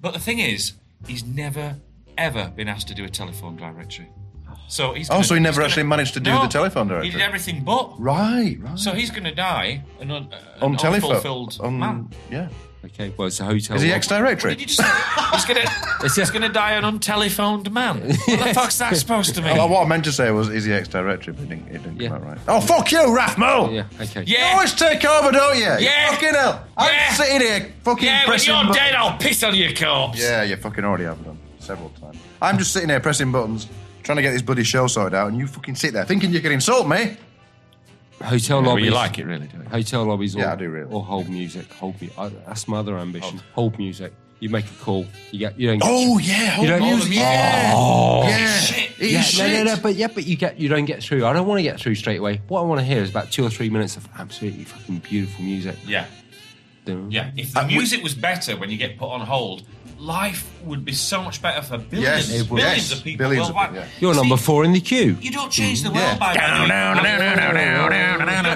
S1: But the thing is, he's never ever been asked to do a telephone directory. So he's.
S2: Oh,
S1: gonna-
S2: so he
S1: he's
S2: never
S1: gonna-
S2: actually managed to do
S1: No,
S2: the telephone directory.
S1: He did everything but.
S2: Right, right.
S1: So he's going to die an, un, uh, an
S2: on telephone.
S1: unfulfilled
S2: On,
S1: man.
S2: yeah.
S3: Okay, well, it's a hotel.
S2: Is he ex-directory?
S1: Did you just say he's going <laughs> to he's going to die an untelephoned man? What the <laughs> fuck's that supposed to mean?
S2: Oh, what I meant to say was, is he ex-directory? But it didn't, it didn't
S3: Yeah.
S2: come out right. Oh, fuck you, Rathmo!
S3: Yeah, okay.
S2: You
S1: Yeah.
S2: always take over, don't you? You
S1: Yeah.
S2: Fucking hell. I'm sitting here fucking
S1: yeah, when
S2: pressing
S1: you're
S2: buttons.
S1: dead, I'll piss on your corpse.
S2: Yeah, you fucking already have done. Several times. I'm just sitting here pressing buttons, trying to get this bloody show sorted out, and you fucking sit there thinking you can insult me.
S3: Hotel
S1: Yeah, well, you like it, really, don't you?
S3: Hotel lobbies. Or,
S2: Yeah, I do really.
S3: Or hold music. Hold music. That's my other ambition. Hold music. You make a call. You get. You don't. Get
S2: Oh, yeah, hold
S3: don't-
S2: music. Yeah.
S3: Oh,
S2: Yeah.
S1: shit.
S3: Yeah,
S2: is
S3: no, no, no, but yeah, but you get you don't get through. I don't want to get through straight away. What I want to hear is about two or three minutes of absolutely fucking beautiful music.
S1: Yeah. Yeah, if the
S2: Uh,
S1: music was better when you get put on hold, life would be so much better for billions,
S2: Yes, it would.
S1: billions
S2: Yes,
S1: of people
S2: billions of
S1: worldwide.
S2: people, yeah.
S3: You're
S1: See,
S3: number four in the queue.
S1: You don't change the world by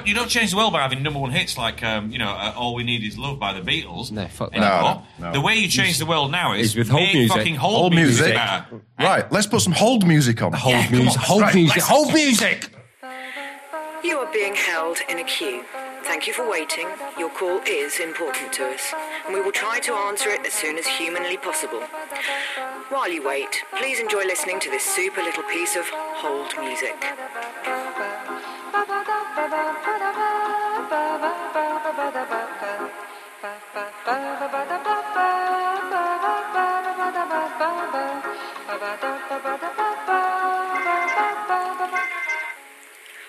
S1: You don't, change the world by having number one hits like um, you know uh, "All We Need Is Love" by the Beatles.
S3: No, fuck that.
S1: anymore.
S2: No, no.
S1: The way you change the world now is
S3: Is with hold
S1: make
S3: music.
S1: fucking hold,
S2: Hold music.
S1: better.
S2: Right, let's put some hold music on.
S3: Hold
S1: Yeah,
S3: music.
S1: on.
S3: Hold
S2: Right,
S3: music. Hold music. <laughs>
S20: You are being held in a queue. Thank you for waiting. Your call is important to us, and we will try to answer it as soon as humanly possible. While you wait, please enjoy listening to this super little piece of hold music.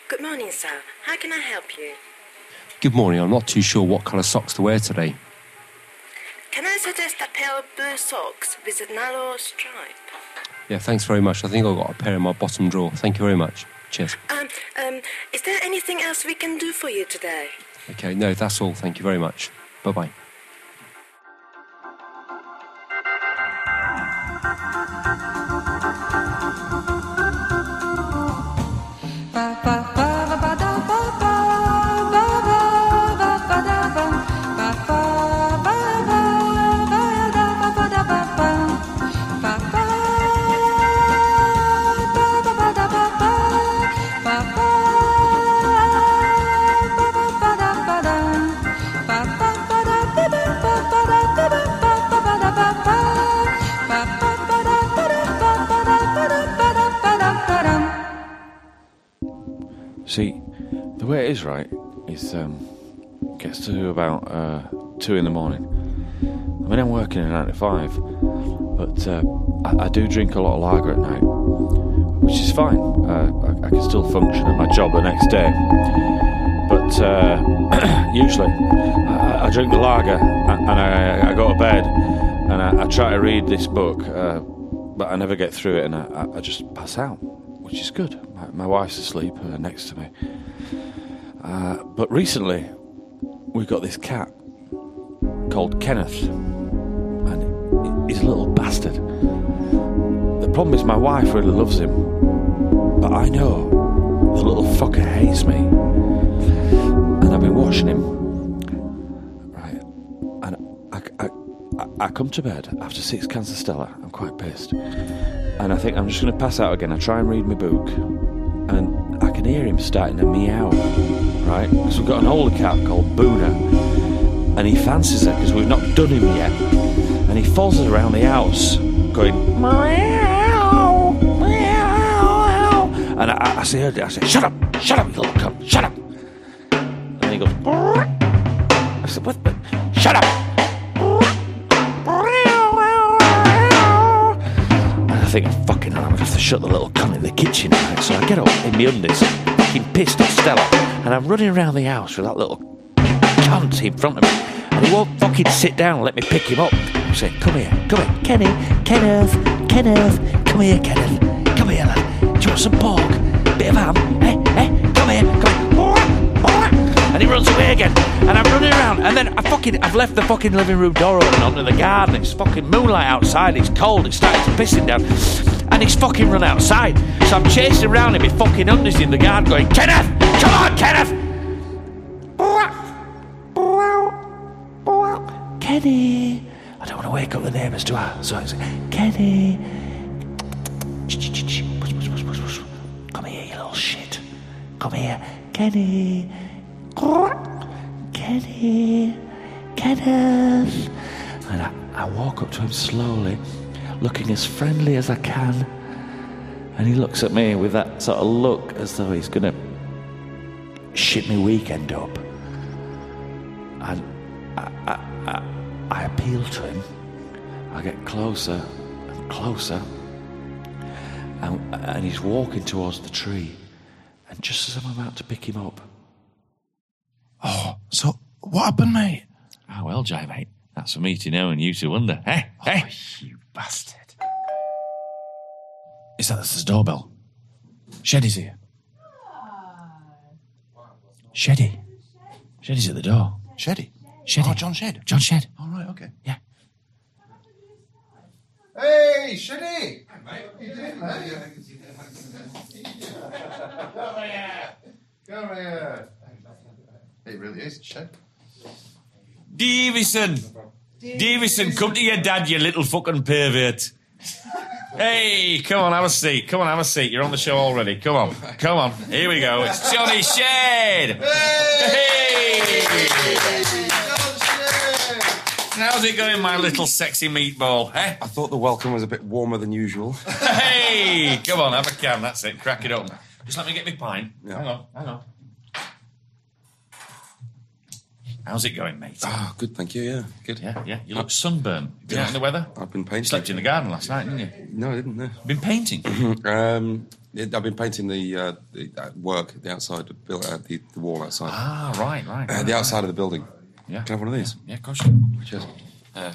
S20: Good morning, sir. How can I help you?
S3: Good morning. I'm not too sure what colour socks to wear today.
S20: Can I suggest a pair of blue socks with a narrow stripe?
S3: Yeah, thanks very much. I think I've got a pair in my bottom drawer. Thank you very much. Cheers.
S20: Um, um, is there anything else we can do for you today?
S3: Okay, no, that's all. Thank you very much. Bye bye.
S1: Way it is, right, is um, gets to about uh, two in the morning. I mean, I'm working in nine to five, but uh, I, I do drink a lot of lager at night, which is fine. Uh, I, I can still function at my job the next day. But uh, <clears throat> usually, I, I drink the lager and I, go to bed and I, try to read this book, uh, but I never get through it and I just pass out, which is good. My, my wife's asleep uh, next to me. Uh, but recently, we got this cat called Kenneth, and he's a little bastard. The problem is, my wife really loves him, but I know the little fucker hates me. And I've been watching him, right? And I, I, come to bed after six cans of Stella. I'm quite pissed, and I think I'm just going to pass out again. I try and read my book, and I can hear him starting to meow, right? Because we've got an older cat called Boona, and he fancies her because we've not done him yet, and he follows us around the house, going meow, meow, Meow. and I, I say, I say, shut up, shut up, you little cunt, shut up. And he goes. I said, what? the- Shut up. And I think, fucking hell, I'm gonna have to shut the little cunt in the kitchen. Right? So I get up in my undies, fucking pissed off Stella, and I'm running around the house with that little cunt in front of me. And he won't fucking sit down and let me pick him up.
S7: I say, come here, come here, Kenny, Kenneth, Kenneth, come here, Kenneth, come here, lad. Do you want some pork? Bit of ham? Hey, hey, come here, come here. And he runs away again, and I'm running around, and then I fucking, I've left the fucking living room door open onto the garden. It's fucking moonlight outside. It's cold. It's starting to pissing down, and he's fucking run outside. So I'm chasing around him, with fucking undies in the garden, going, Kenneth, on, Kenneth. Kenny. I don't want to wake up the neighbours, do I? So I say, Kenny. Come here, you little shit. Come here. Kenny. Kenny. Kenneth. And I, I walk up to him slowly, looking as friendly as I can. And he looks at me with that sort of look as though he's going to shit me weekend up. And I, I, I, I appeal to him. I get closer and closer. And, and he's walking towards the tree. And just as I'm about to pick him up.
S21: Oh, so what happened, mate?
S1: Ah, well, Jay, mate. That's for me to know and you to wonder. Hey, hey.
S21: You bastard.
S1: Is that that's the doorbell? Sheddy's here. Sheddy. Sheddy's at the door.
S21: Sheddy?
S1: Sheddy.
S21: Oh, John Shed.
S1: John Shed.
S21: All right, okay.
S1: Yeah.
S2: Hey, Sheddy! What are you doing, mate? Come here! Come here! It really is, Shed.
S1: Davison. Davison, come to your dad, you little fucking pervert. <laughs> Hey, come on, have a seat. Come on, have a seat. You're on the show already. Come on, come on. Here we go. It's Johnny Shed. Hey! How's it going, my little sexy meatball? Eh?
S22: I thought the welcome was a bit warmer than usual.
S1: Hey, come on, have a can. That's it. Crack it up. Just let me get my pint. Hang on, hang on. How's it going, mate?
S22: Ah, good, thank you. Yeah, good.
S1: Yeah, yeah. You look sunburned. Been out in the weather?
S22: I've been painting.
S1: Slept in the garden last night, didn't you?
S22: No, I didn't. No.
S1: Been painting.
S22: um, I've been painting the, uh, the uh, work, the outside, uh, the, the wall outside.
S1: Ah, right, right.
S22: Uh,
S1: right,
S22: the
S1: right.
S22: outside of the building.
S1: Yeah.
S22: Can I have one of these?
S1: Yeah, of course.
S22: Cheers.
S1: Uh,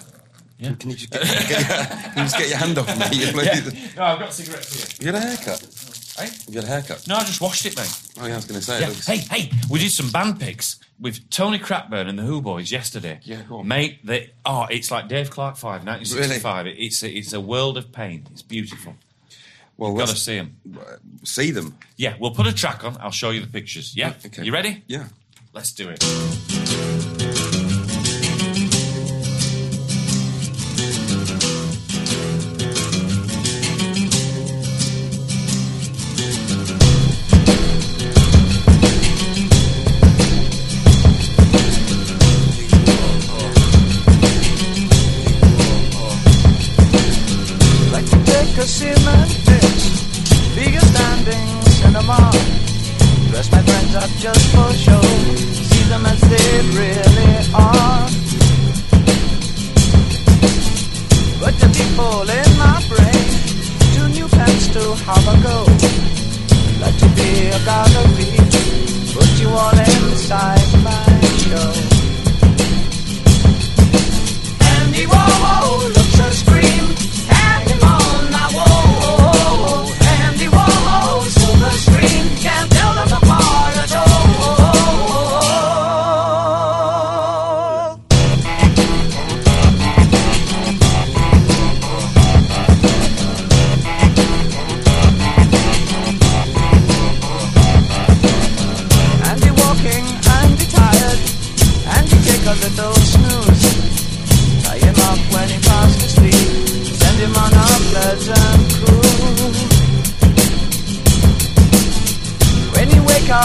S1: yeah.
S22: Can you just get, get <laughs> your, can you just get your hand off me, <laughs>
S1: Yeah. No, I've got cigarettes here.
S22: You had a haircut?
S1: Hey?
S22: You got a haircut?
S1: No, I just washed it, mate.
S22: Oh, yeah, I was going to say. it
S1: Yeah.
S22: looks-
S1: Hey, hey, we did some band picks with Tony Crapburn and the Who Boys yesterday.
S22: Yeah, go on.
S1: Mate, they, oh, it's like Dave Clark 5, 1965. It's, a, it's a world of pain. It's beautiful.
S22: Well,
S1: You've got to see them.
S22: Uh, see them?
S1: Yeah, we'll put a track on. I'll show you the pictures. Yeah?
S22: Okay.
S1: You ready?
S22: Yeah.
S1: Let's do it.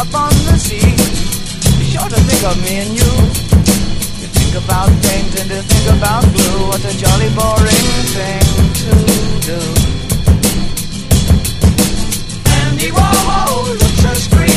S23: Up on the sea, be sure to think of me and you. You think about paint and you think about glue. What a jolly boring thing to do. Andy Warhol looks a scream.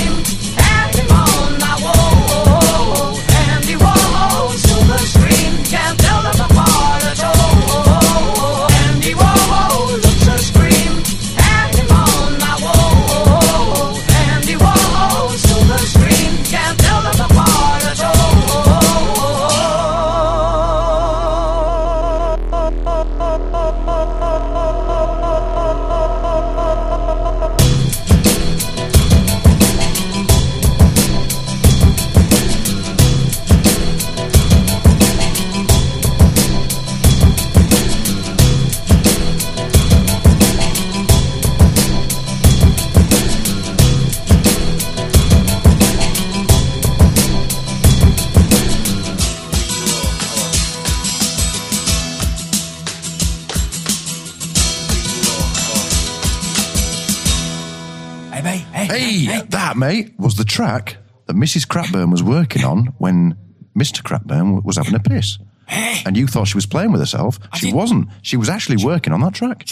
S2: The track that Mrs. Crapburn was working on when Mr. Crapburn was having a piss. Eh? And you thought she was playing with herself. She wasn't. She was actually working on that track.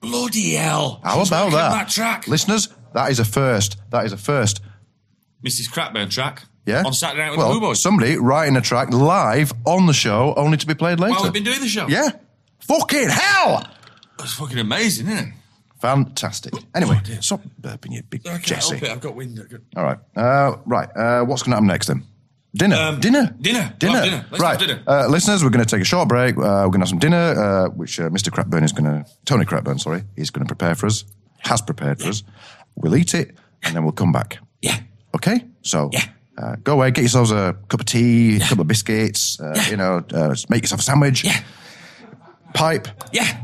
S1: Bloody hell.
S2: How
S1: She's
S2: about
S1: working
S2: that?
S1: that track.
S2: Listeners, that is a first. That is a first.
S1: Mrs. Crapburn track.
S2: Yeah.
S1: On Saturday Night with
S2: well,
S1: the Blue Boys.
S2: somebody writing a track live on the show, only to be played later.
S1: While we've been doing the show.
S2: Yeah. Fucking hell!
S1: That's fucking amazing, isn't it?
S2: Fantastic. Anyway, stop burping, you big
S1: can't
S2: Jesse.
S1: I've got wind.
S2: All right. Uh, right. Uh, what's going to happen next then? Dinner.
S1: Um,
S2: dinner.
S1: dinner.
S2: Dinner.
S1: We'll dinner. Let's
S2: right.
S1: dinner.
S2: Uh, listeners, we're going to take a short break. Uh, we're going to have some dinner, uh, which uh, Mr. Crapburn is going to, Tony Crapburn, sorry, is going to prepare for us, has prepared for us. We'll eat it and then we'll come back.
S1: Yeah.
S2: Okay? So, uh, go away, get yourselves a cup of tea, a couple of biscuits, uh, you know, uh, make yourself a sandwich. Yeah. Pipe.
S1: Yeah.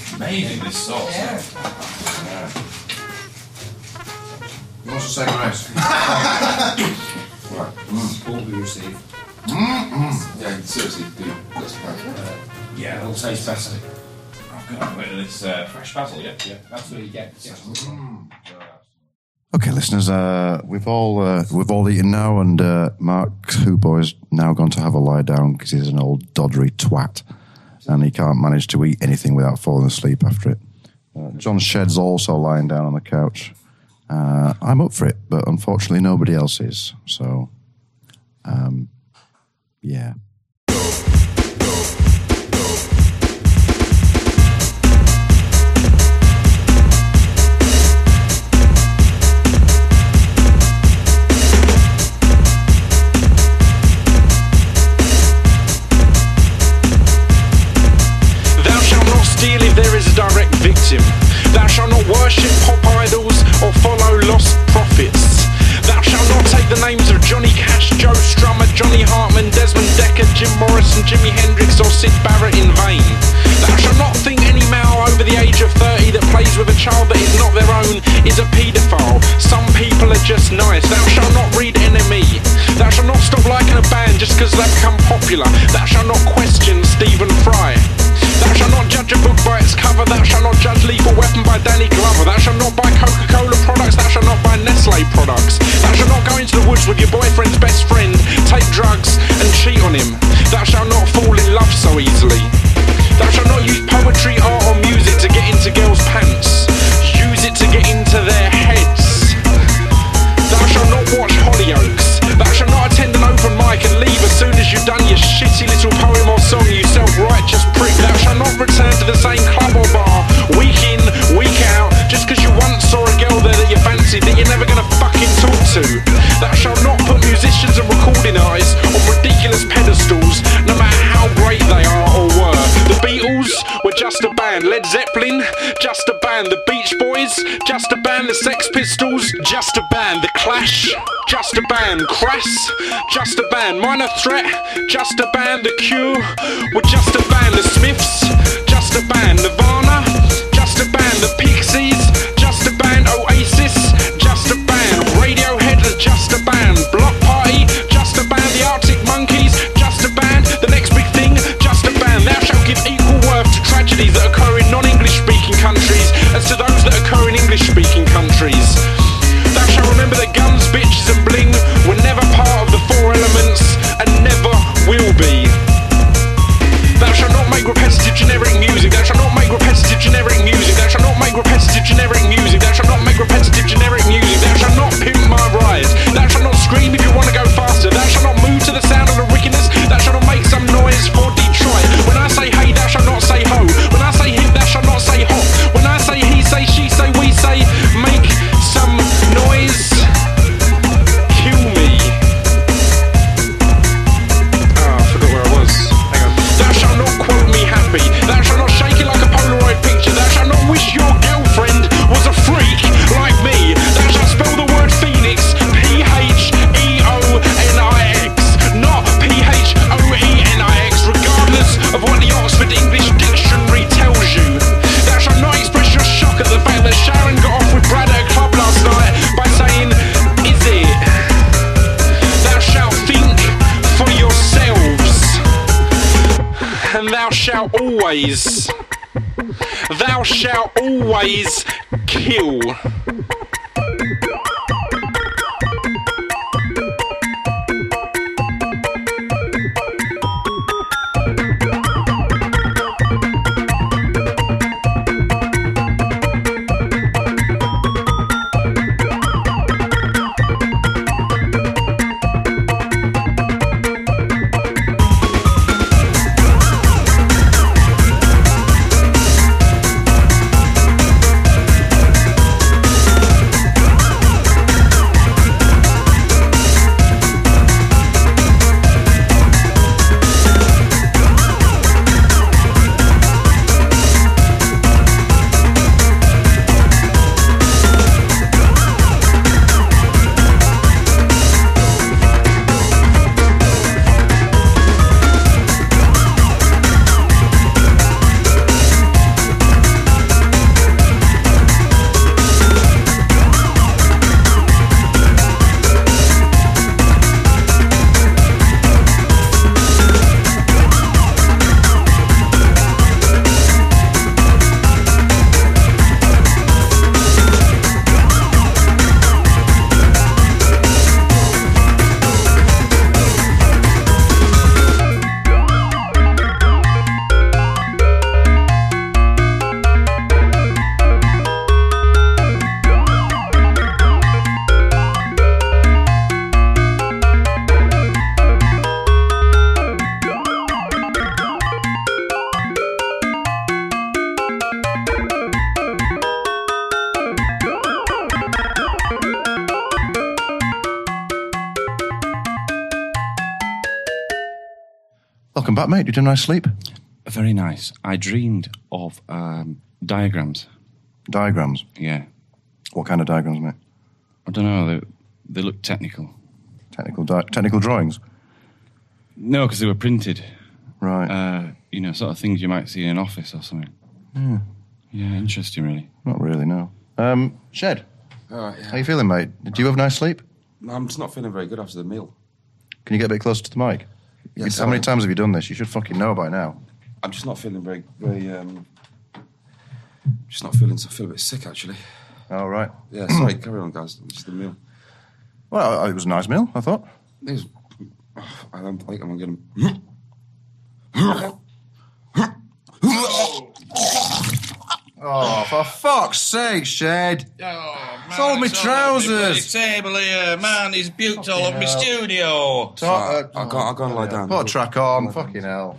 S1: Amazing, this sauce.
S24: Yeah.
S2: You want to say grace? right.
S3: What we receive.
S2: Mm-mm.
S22: Yeah, seriously, do. That's fine.
S3: Yeah, it'll taste better.
S1: I've got a bit of this uh, fresh basil, yeah?
S3: Yeah, that's what you get. Yeah.
S2: Okay, listeners, uh, we've all uh, we've all eaten now, and uh, Mark Hooboy's now gone to have a lie down because he's an old doddery twat, and he can't manage to eat anything without falling asleep after it. Uh, John Shed's also lying down on the couch. Uh, I'm up for it, but unfortunately, nobody else is. So, um, yeah.
S25: Is a direct victim. Thou shalt not worship pop idols or follow lost prophets. Thou shalt not take the names of Johnny Cash, Joe Strummer, Johnny Hartman, Desmond Dekker, Jim Morrison, Jimi Hendrix, or Syd Barrett in vain. Thou shalt not think any male over the age of 30 that plays with a child that is not their own is a paedophile. Some people are just nice. Thou shalt not read NME. Thou shalt not stop liking a band just because they've become popular. Thou shalt not question Stephen Fry. Thou shalt not judge a book by its cover. Thou shalt not judge Lethal Weapon by Danny Glover. Thou shalt not buy Coca-Cola products. Thou shalt not buy Nestle products. Thou shalt not go into the woods with your boyfriend's best friend, take drugs and cheat on him. Thou shalt not fall in love so easily. Thou shalt not use poetry, art, or music to get into girls' pants. Use it to get into their to. Thou shalt not put musicians and recording artists on ridiculous pedestals, no matter how great they are or were. The Beatles were just a band. Led Zeppelin, just a band. The Beach Boys, just a band. The Sex Pistols, just a band. The Clash, just a band. Crass, just a band. Minor Threat, just a band. The Cure were just a band. The Smiths, just a band. Nirvana, just a band. The Pixies, English speaking always, thou shalt always kill.
S2: Back, mate. Did you have a nice sleep?
S1: Very nice. I dreamed of um, diagrams.
S2: Diagrams?
S1: Yeah.
S2: What kind of diagrams, mate?
S1: I don't know. They, they look technical.
S2: Technical di- technical drawings?
S1: No, because they were printed.
S2: Right.
S1: Uh, you know, sort of things you might see in an office or something.
S2: Yeah.
S1: Yeah, interesting, really.
S2: Not really, no. Um, Shed,
S22: All right, yeah.
S2: how you feeling, mate? Did you have a nice sleep?
S22: I'm just not feeling very good after the meal.
S2: Can you get a bit closer to the mic?
S22: Yeah,
S2: how many times have you done this? You should fucking know by now.
S22: I'm just not feeling very, very. Um, just not feeling. I feel a bit sick actually.
S2: All right.
S22: Yeah, sorry. carry on, guys. It's the meal.
S2: Well, it was a nice meal, I thought.
S22: It was, <sighs> I don't think I'm going <laughs>
S2: Oh, for fuck's sake, Shed!
S1: Oh,
S2: It's all my trousers.
S1: table here, man. He's buked all up my
S2: hell.
S1: studio.
S2: Sorry,
S22: I'll go, I'll go and lie down.
S2: Put a track on, fucking hell.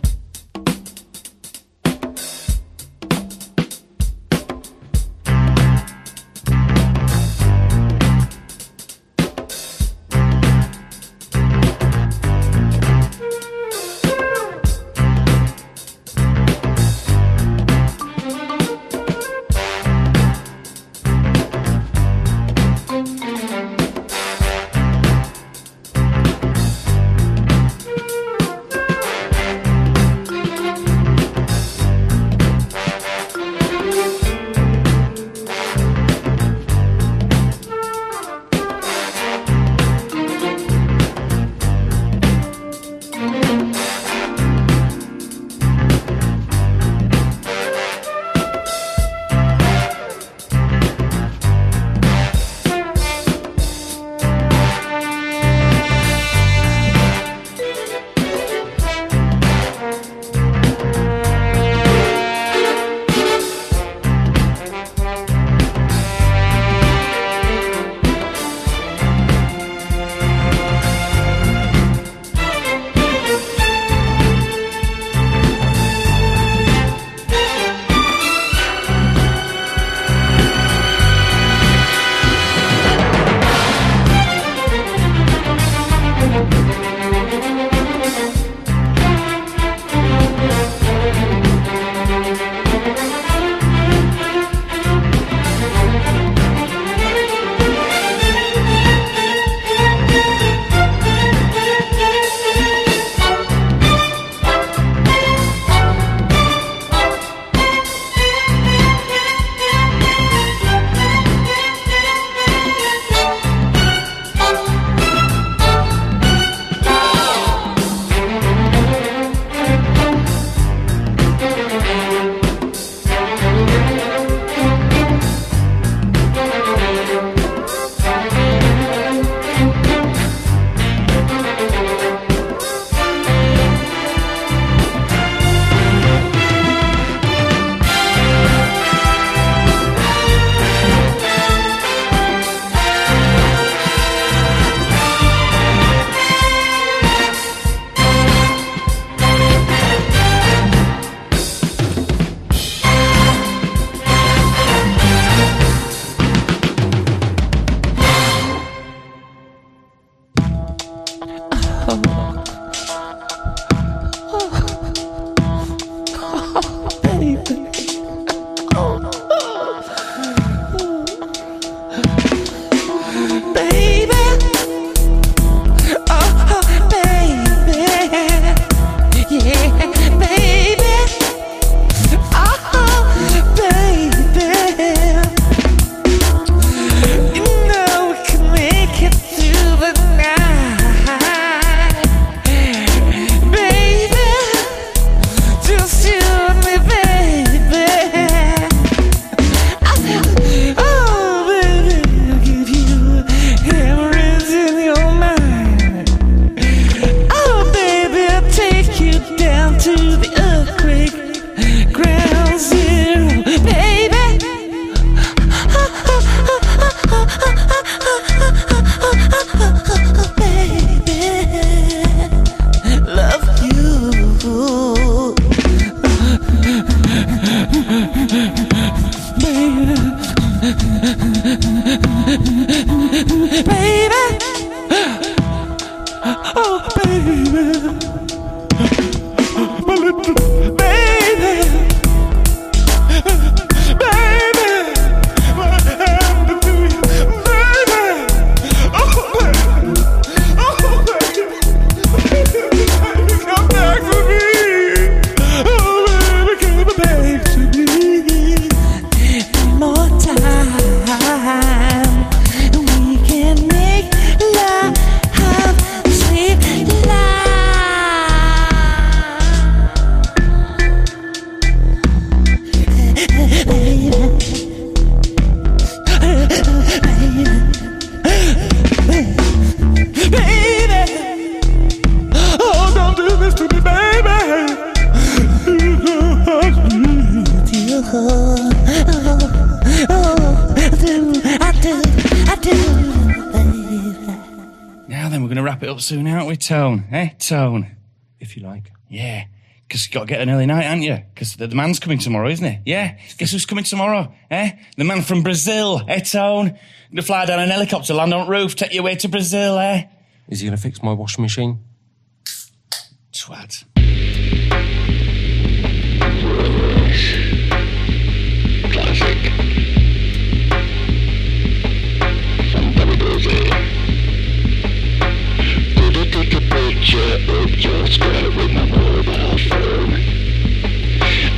S3: Like.
S7: Yeah. Because you got to get an early night, aren't you? Because the, the man's coming tomorrow, isn't he? Yeah. Guess who's coming tomorrow? Eh? The man from Brazil, eh, Tone? To fly down an helicopter, land on roof, take you away to Brazil, eh?
S3: Is he going to fix my washing machine?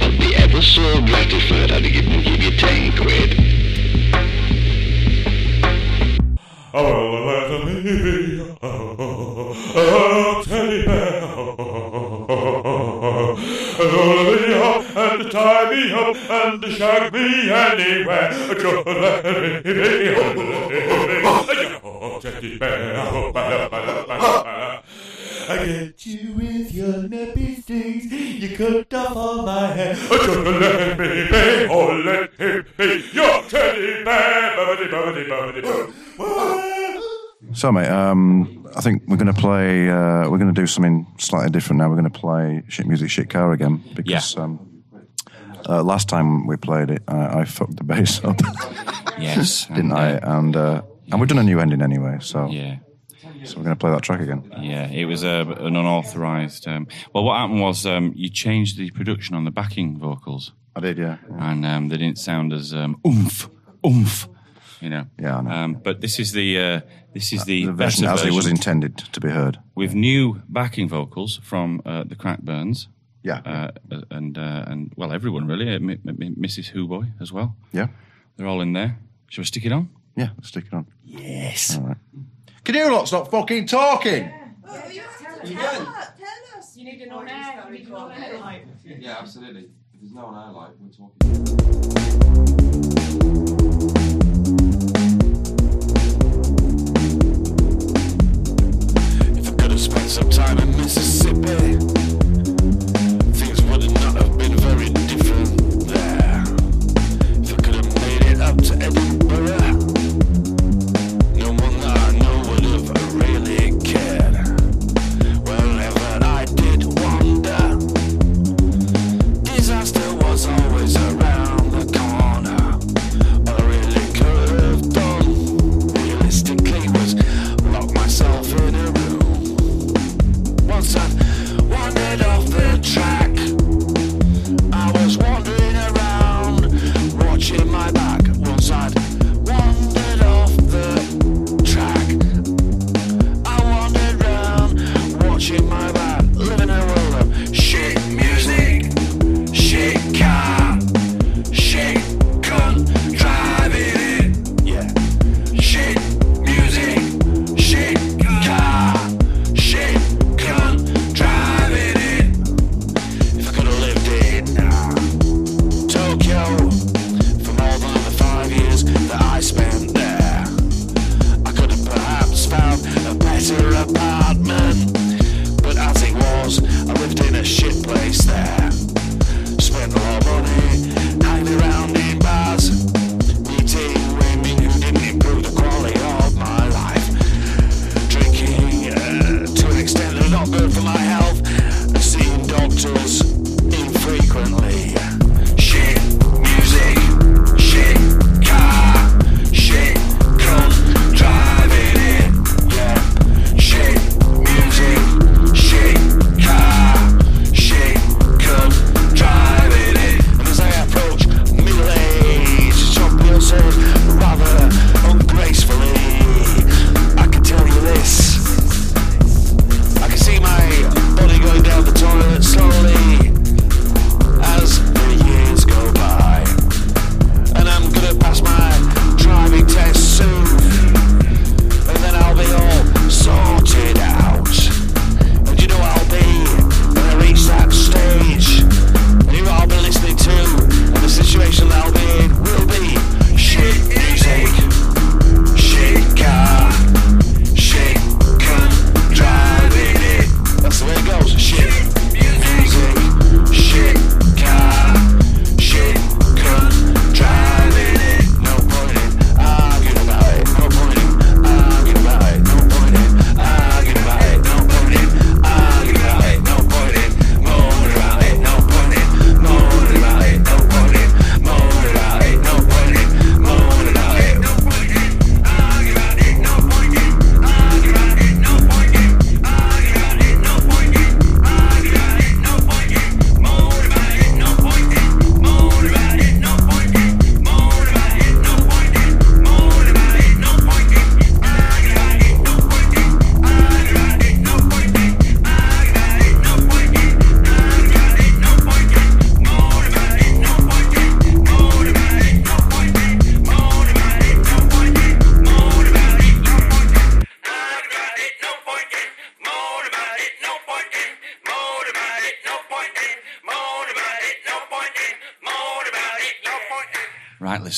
S26: I'd be ever so gratified I'd even give you ten quid.
S27: Oh, let teddy bear. Tie me up and me anywhere. Just let me teddy bear. I get you with your nappy stings. You cut off all my hair. Just let me be, oh let him be your teddy bear. Bubbity, bubbity, bubbity, bubbity. <laughs>
S2: So, mate, um, I think we're going to play. Uh, we're going to do something slightly different now. We're going to play shit music, shit car again because um, uh, last time we played it, I, I fucked the bass up. <laughs>
S1: Yes, <laughs>
S2: didn't
S1: and,
S2: I?
S1: uh,
S2: And uh, and we've done a new ending anyway. So
S1: Yeah.
S2: So we're going to play that track again.
S1: Yeah, it was uh, an unauthorized. Um, well, what happened was um, you changed the production on the backing vocals.
S2: I did, yeah.
S1: And um, they didn't sound as um, oomph, oomph. You know.
S2: Yeah, I know.
S1: Um, but this is the uh, this is the,
S2: the version as it was intended to be heard.
S1: with new backing vocals from uh, the Crackburns.
S2: Yeah.
S1: Uh, and uh, and well, everyone really. Uh, M- M- Mrs. Hooboy as well.
S2: Yeah.
S1: They're all in there. Shall we stick it on?
S2: Yeah, let's stick it on.
S1: Yes.
S2: All right. Can you lot stop fucking talking?
S10: You need to know now. You need to know now.
S22: Yeah, absolutely. If there's no one I like, we're talking.
S27: If I could have spent some time in Mississippi,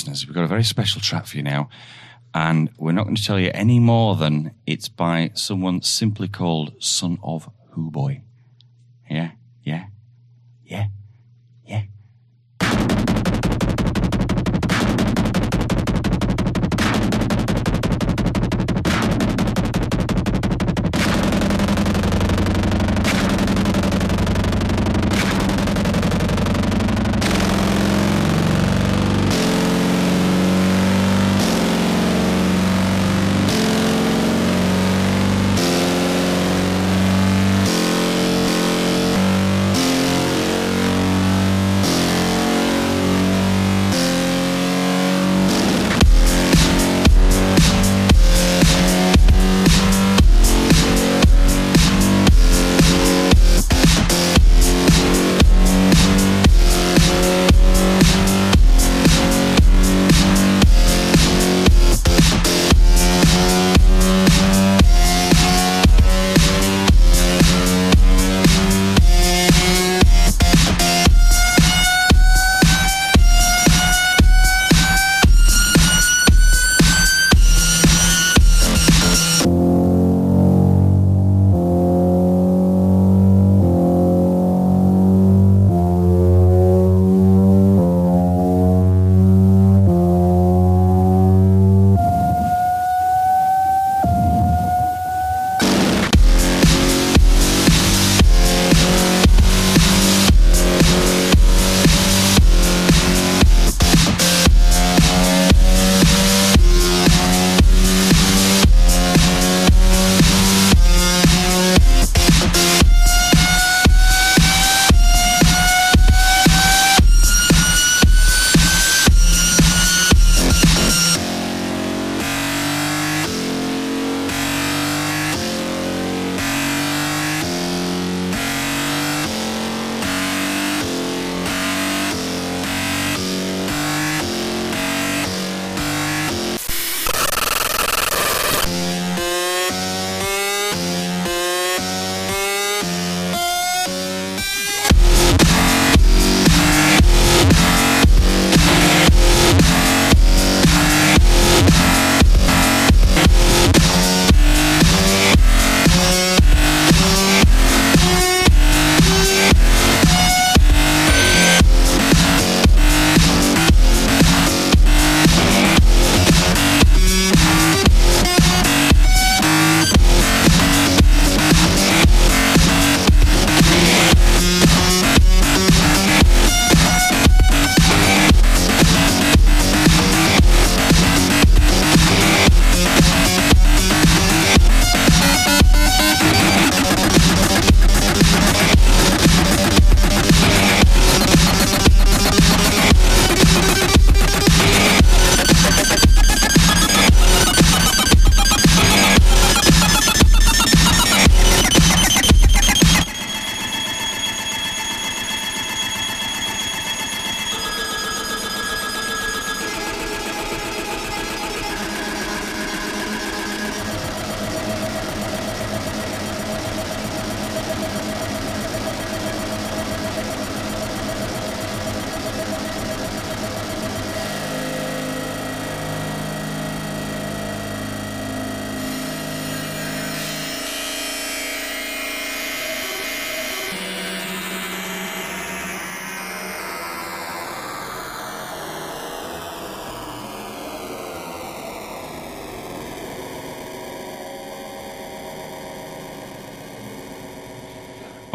S1: listeners, we've got a very special track for you now. And we're not going to tell you any more than it's by someone simply called Son of Who Boy. Yeah? Yeah? Yeah? Yeah?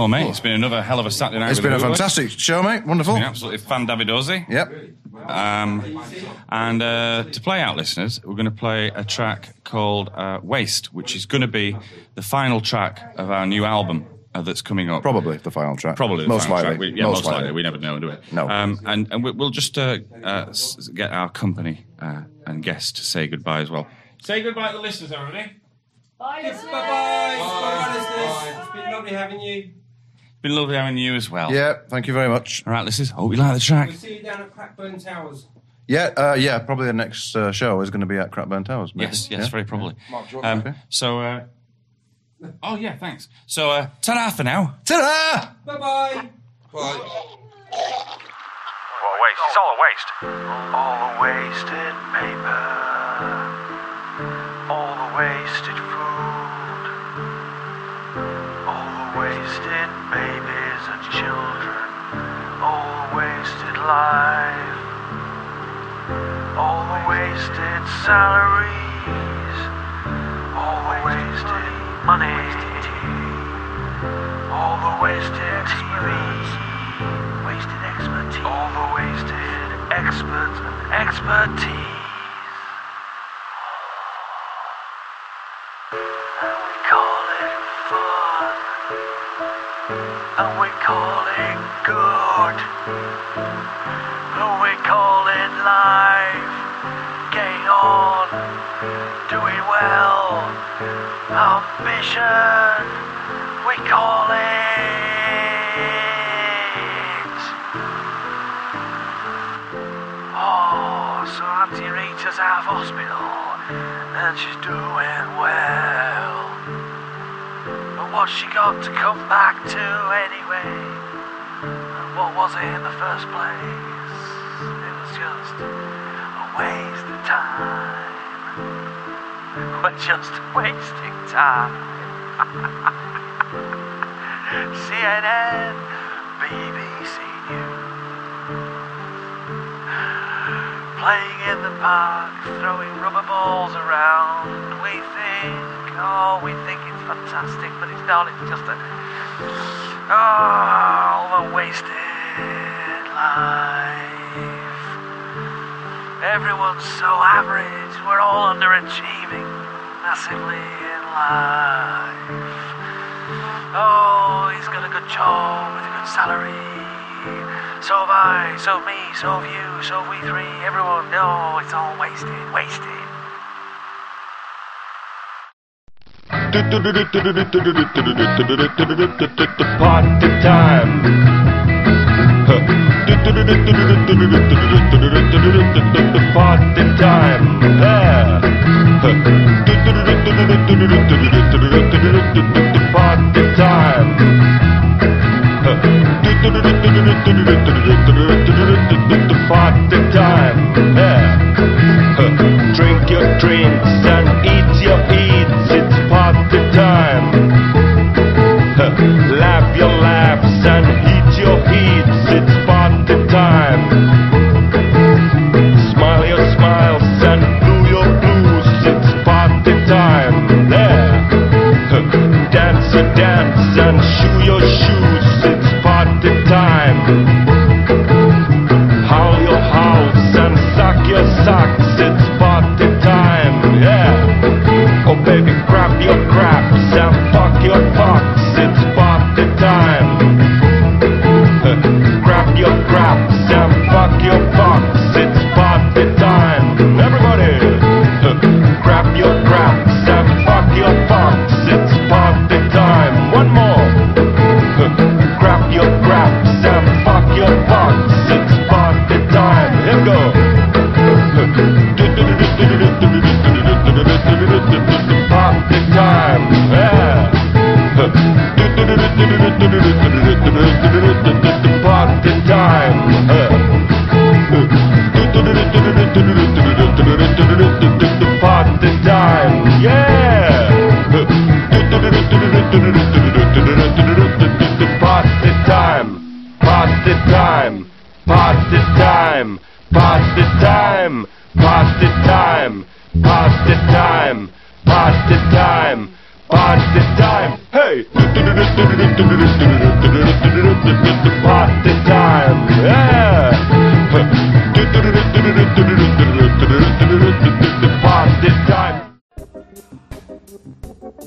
S1: Well, mate, it's been another hell of a Saturday night.
S2: It's
S1: with
S2: been a
S1: Hooligans.
S2: fantastic show, mate. Wonderful.
S1: It's been absolutely fan Davidosi.
S2: Yep.
S1: Um, and uh, to play out, listeners, we're going to play a track called uh, Waste, which is going to be the final track of our new album uh, that's coming up.
S2: Probably the final track.
S1: Probably the
S2: Most
S1: final
S2: likely.
S1: track. We, yeah, most, likely. We never know, do we?
S2: No.
S1: Um, and and we, we'll just uh, uh, s- get our company uh, and guests to say goodbye as well. Say goodbye to the listeners, everybody.
S3: Bye, listeners. Bye-bye. Bye, listeners. It's been lovely having you.
S1: Been lovely having you as well.
S2: Yeah, thank you very much.
S1: All right, listeners. Hope you like the track.
S3: We'll see you down at Crackburn Towers.
S2: Yeah, uh, yeah. Probably the next uh, show is going to be at Crackburn Towers. Maybe.
S1: Yes, yes,
S2: Yeah?
S1: very probably.
S2: Mark Jordan,
S1: Um,
S2: okay.
S1: So, uh, oh yeah, thanks. So, uh, ta-da for now.
S2: Ta-da!
S3: Bye-bye.
S2: Bye.
S12: Well,
S13: waste. It's all a waste. All the wasted paper. All the wasted food. Wasted babies and children. All the wasted life. All the wasted salaries. All the wasted money. All the wasted TV. Wasted expertise. All the wasted experts and expertise. And we call it good. We call it life. Getting on. Doing well. Ambition. We call it. Oh, so Auntie Rita's out of hospital and she's doing well. But what's she got to come back to anyway? And what was it in the first place? It was just a waste of time. <laughs> We're just wasting time. <laughs> CNN, BBC News. Playing in the park, throwing rubber balls around. We think, oh, we think fantastic, but it's not. It's just a. Oh, the wasted life. Everyone's so average. We're all underachieving massively in life. Oh, he's got a good job with a good salary. So have I, so have me, so have you, so have we three, everyone. No, it's all wasted, wasted.
S28: Part the time. Part time. Time. Drink your drinks and eat your eat.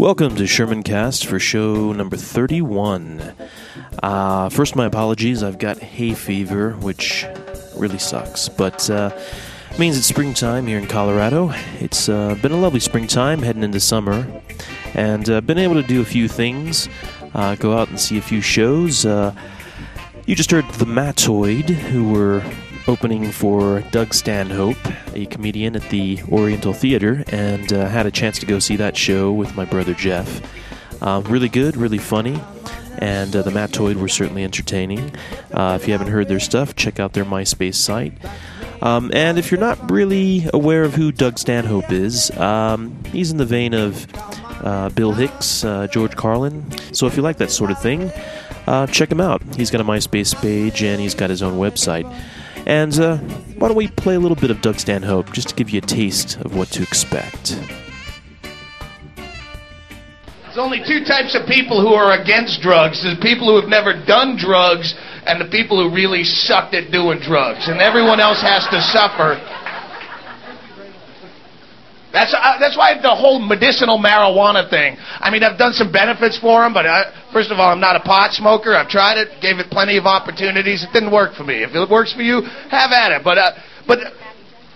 S29: Welcome to Sherman Cast for show number 31. Uh, first, my apologies. I've got hay fever, which really sucks, but uh, means it's springtime here in Colorado. It's uh, been a lovely springtime heading into summer, and uh, been able to do a few things. Uh, go out and see a few shows. Uh, you just heard the Matoid, who were opening for Doug Stanhope, a comedian at the Oriental Theater, and uh, had a chance to go see that show with my brother Jeff. Uh, really good, really funny. and uh, the Mattoid were certainly entertaining. Uh, if you haven't heard their stuff, check out their MySpace site. Um, and if you're not really aware of who Doug Stanhope is, um, he's in the vein of uh, Bill Hicks, uh, George Carlin. So if you like that sort of thing, uh, check him out. He's got a MySpace page and he's got his own website. And uh, why don't we play a little bit of Doug Stanhope just to give you a taste of what to expect?
S30: There's only two types of people who are against drugs. There's people who have never done drugs and the people who really sucked at doing drugs. And everyone else has to suffer. That's, uh, that's why the whole medicinal marijuana thing. I mean, I've done some benefits for them, but I, first of all, I'm not a pot smoker. I've tried it, gave it plenty of opportunities. It didn't work for me. If it works for you, have at it. But, uh, but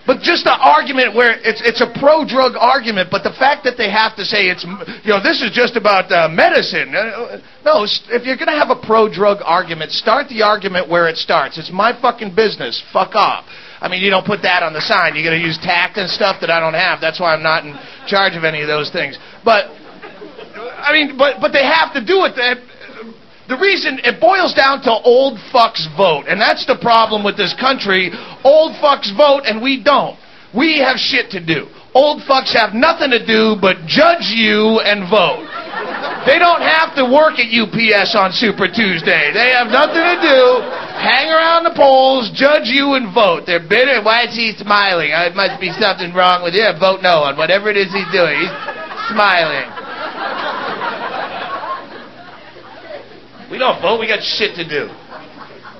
S30: but just the argument where it's it's a pro drug argument, but the fact that they have to say it's you know this is just about uh, medicine. Uh, no, s- if you're going to have a pro drug argument, start the argument where it starts. It's my fucking business. Fuck off. I mean, you don't put that on the sign. You're going to use tact and stuff that I don't have. That's why I'm not in charge of any of those things. But I mean, but but they have to do it. The reason it boils down to old fucks vote, and that's the problem with this country. Old fucks vote, and we don't. We have shit to do. Old fucks have nothing to do but judge you and vote. They don't have to work at UPS on Super Tuesday. They have nothing to do. Hang around the polls, judge you and vote. They're bitter. Why is he smiling? Uh, It must be something wrong with you. Vote no on whatever it is he's doing. He's smiling. We don't vote. We got shit to do.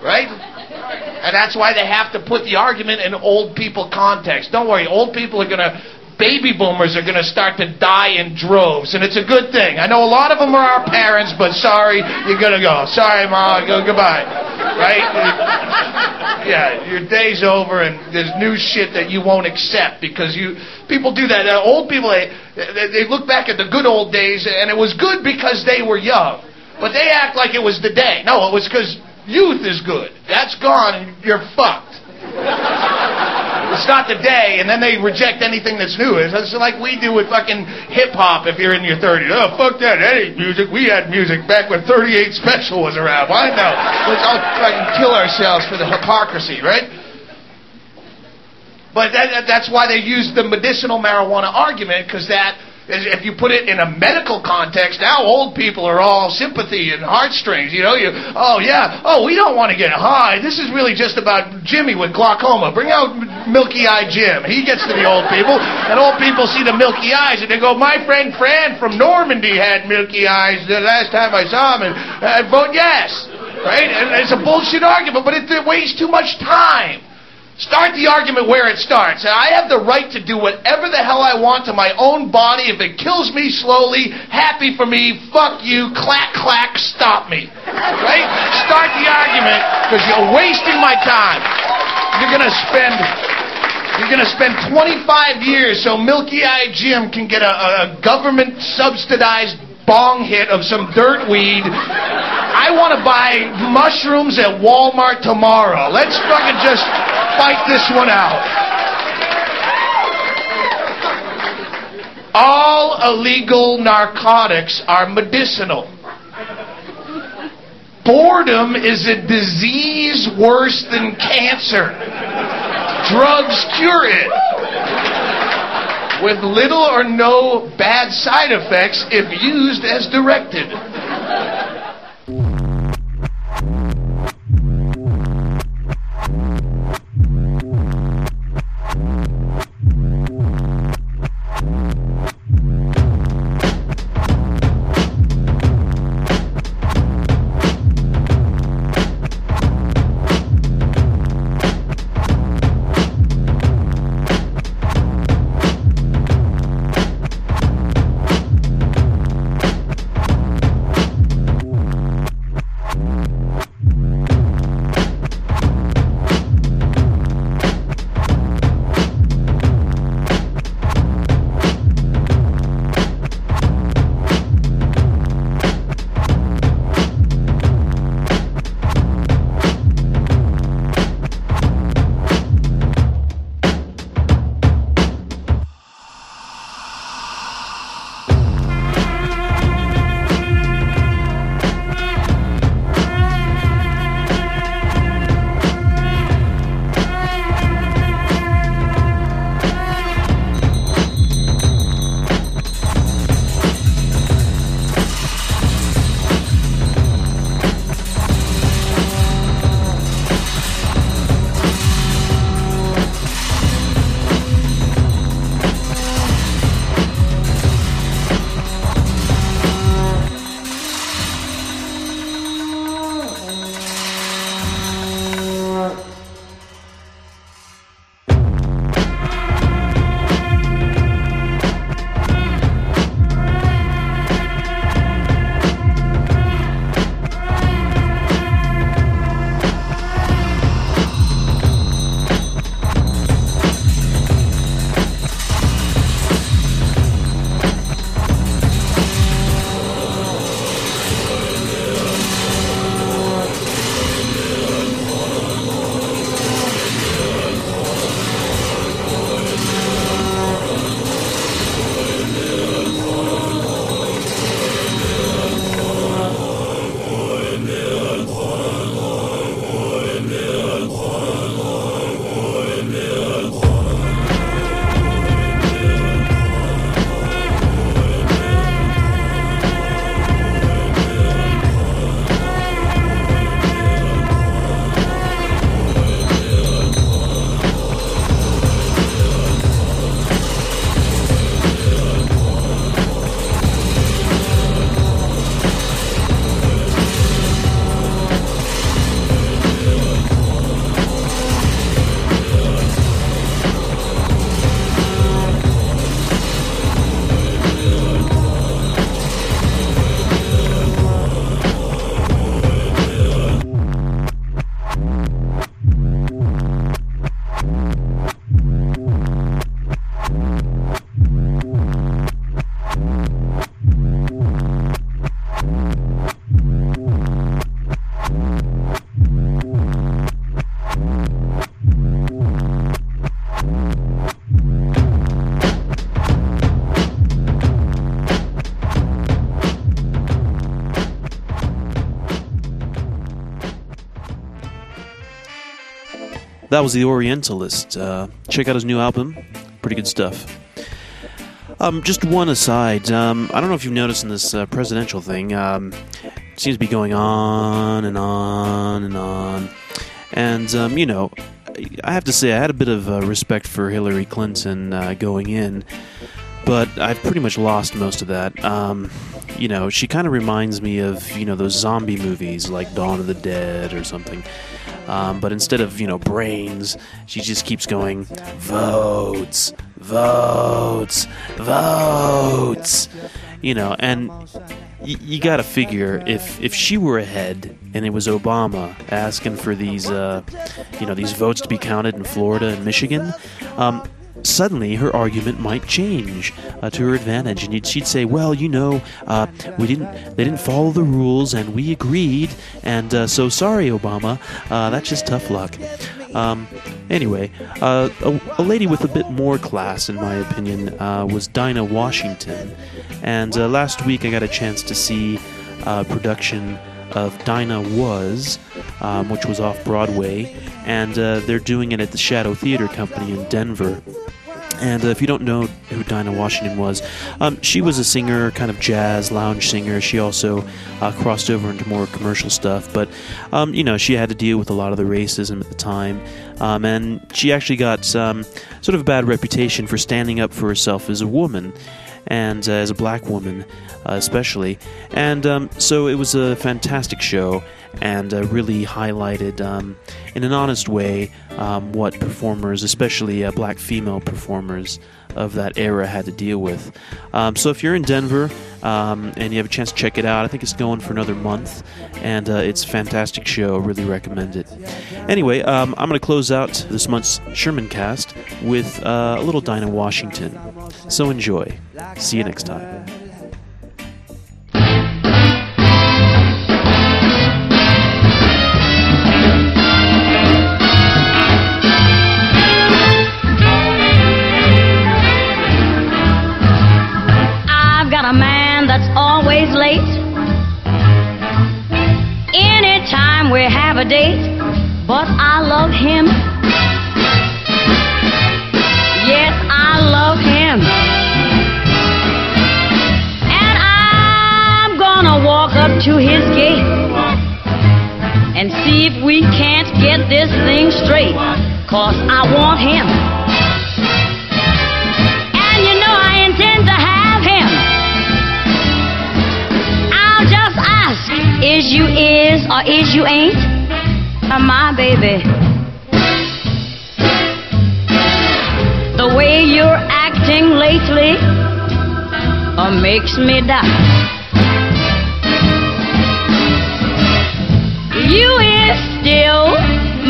S30: Right? And that's why they have to put the argument in old people context. Don't worry, old people are going to, baby boomers are going to start to die in droves. And it's a good thing. I know a lot of them are our parents, but sorry, you're going to go. Sorry, Mom, go goodbye. Right? Yeah, your day's over and there's new shit that you won't accept because you, people do that. Uh, old people, they, they, look back at the good old days and it was good because they were young. But they act like it was the day. No, it was because youth is good. That's gone and you're fucked. It's not the day, and then they reject anything that's new. It's it's like we do with fucking hip hop if you're in your 30s. Oh, fuck that. That ain't music. We had music back when 38 Special was around. Why no? Let's all fucking kill ourselves for the hypocrisy, right? But that, that- that's why they use the medicinal marijuana argument, because that, if you put it in a medical context, now old people are all sympathy and heartstrings. You know, you, oh yeah, oh we don't want to get high. This is really just about Jimmy with glaucoma. Bring out Milky Eye Jim. He gets to the old people, and old people see the milky eyes, and they go, my friend Fran from Normandy had milky eyes the last time I saw him, and I vote yes. Right? And it's a bullshit argument, but it, it wastes too much time. Start the argument where it starts. I have the right to do whatever the hell I want to my own body. If it kills me slowly, happy for me, fuck you, clack, clack, stop me. Right? Start the argument because you're wasting my time. You're going to spend. You're going to spend 25 years so Milky Eye Jim can get a, a government subsidized bong hit of some dirt weed. I want to buy mushrooms at Walmart tomorrow. Let's fucking just fight this one out. All illegal narcotics are medicinal. Boredom is a disease worse than cancer. Drugs cure it. With little or no bad side effects if used as directed.
S29: That was The Orientalist. Uh, check out his new album. Pretty good stuff. Um, just one aside. Um, I don't know if you've noticed in this uh, presidential thing, um, seems to be going on and on and on. And, um, you know, I have to say, I had a bit of uh, respect for Hillary Clinton uh, going in, but I've pretty much lost most of that. Um, you know, she kind of reminds me of, you know, those zombie movies like Dawn of the Dead or something. Um, but instead of, you know, brains, she just keeps going, votes, votes, votes. You know, and y- you got to figure if if she were ahead and it was Obama asking for these, uh, you know, these votes to be counted in Florida and Michigan, um, suddenly her argument might change uh, to her advantage, and she'd say, "Well, you know, uh, we didn't, they didn't follow the rules, and we agreed, and uh, so sorry, Obama. Uh, that's just tough luck." Um, anyway, uh, a, a lady with a bit more class, in my opinion, uh, was Dinah Washington, and last week I got a chance to see a production of Dinah Was, um, which was off Broadway, and uh, they're doing it at the Shadow Theater Company in Denver. And uh, if you don't know who Dinah Washington was, um, she was a singer, kind of jazz lounge singer. She also uh, crossed over into more commercial stuff, but um, you know she had to deal with a lot of the racism at the time, um, and she actually got sort of a bad reputation for standing up for herself as a woman and uh, as a black woman, uh, especially. And um, so it was a fantastic show and uh, really highlighted um, in an honest way um, what performers, especially uh, black female performers of that era, had to deal with. Um, so if you're in Denver um, and you have a chance to check it out, I think it's going for another month, and uh, it's a fantastic show. Really recommend it. Anyway, um, I'm going to close out this month's Sherman cast with uh, a little Dinah Washington. So enjoy. See you next time.
S31: But I love him. Yes, I love him. And I'm gonna walk up to his gate and see if we can't get this thing straight. Cause I want him. And you know I intend to have him. I'll just ask, is you is or is you ain't? Baby. The way you're acting lately uh, makes me doubt. You is still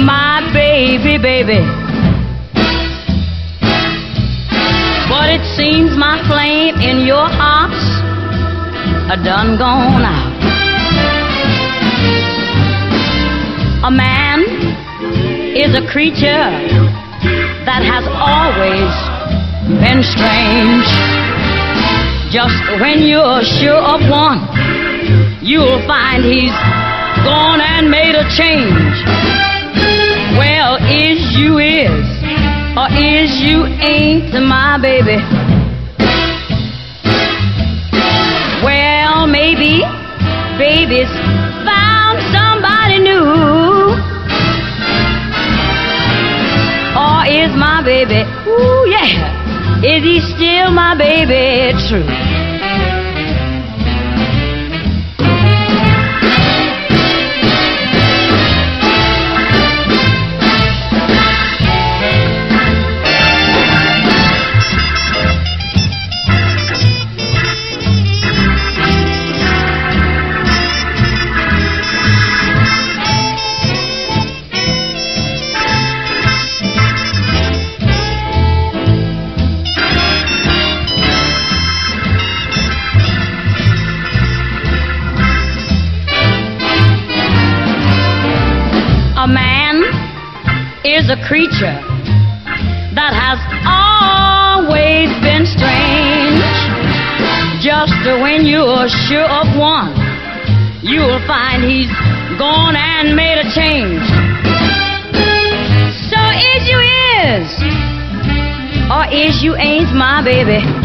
S31: my baby, baby. But it seems my flame in your heart's a done gone out. A man is a creature that has always been strange. Just when you're sure of one, you'll find he's gone and made a change. Well, is you is, or is you ain't my baby? Well, maybe baby's my baby, ooh yeah, is he still my baby? True? Baby.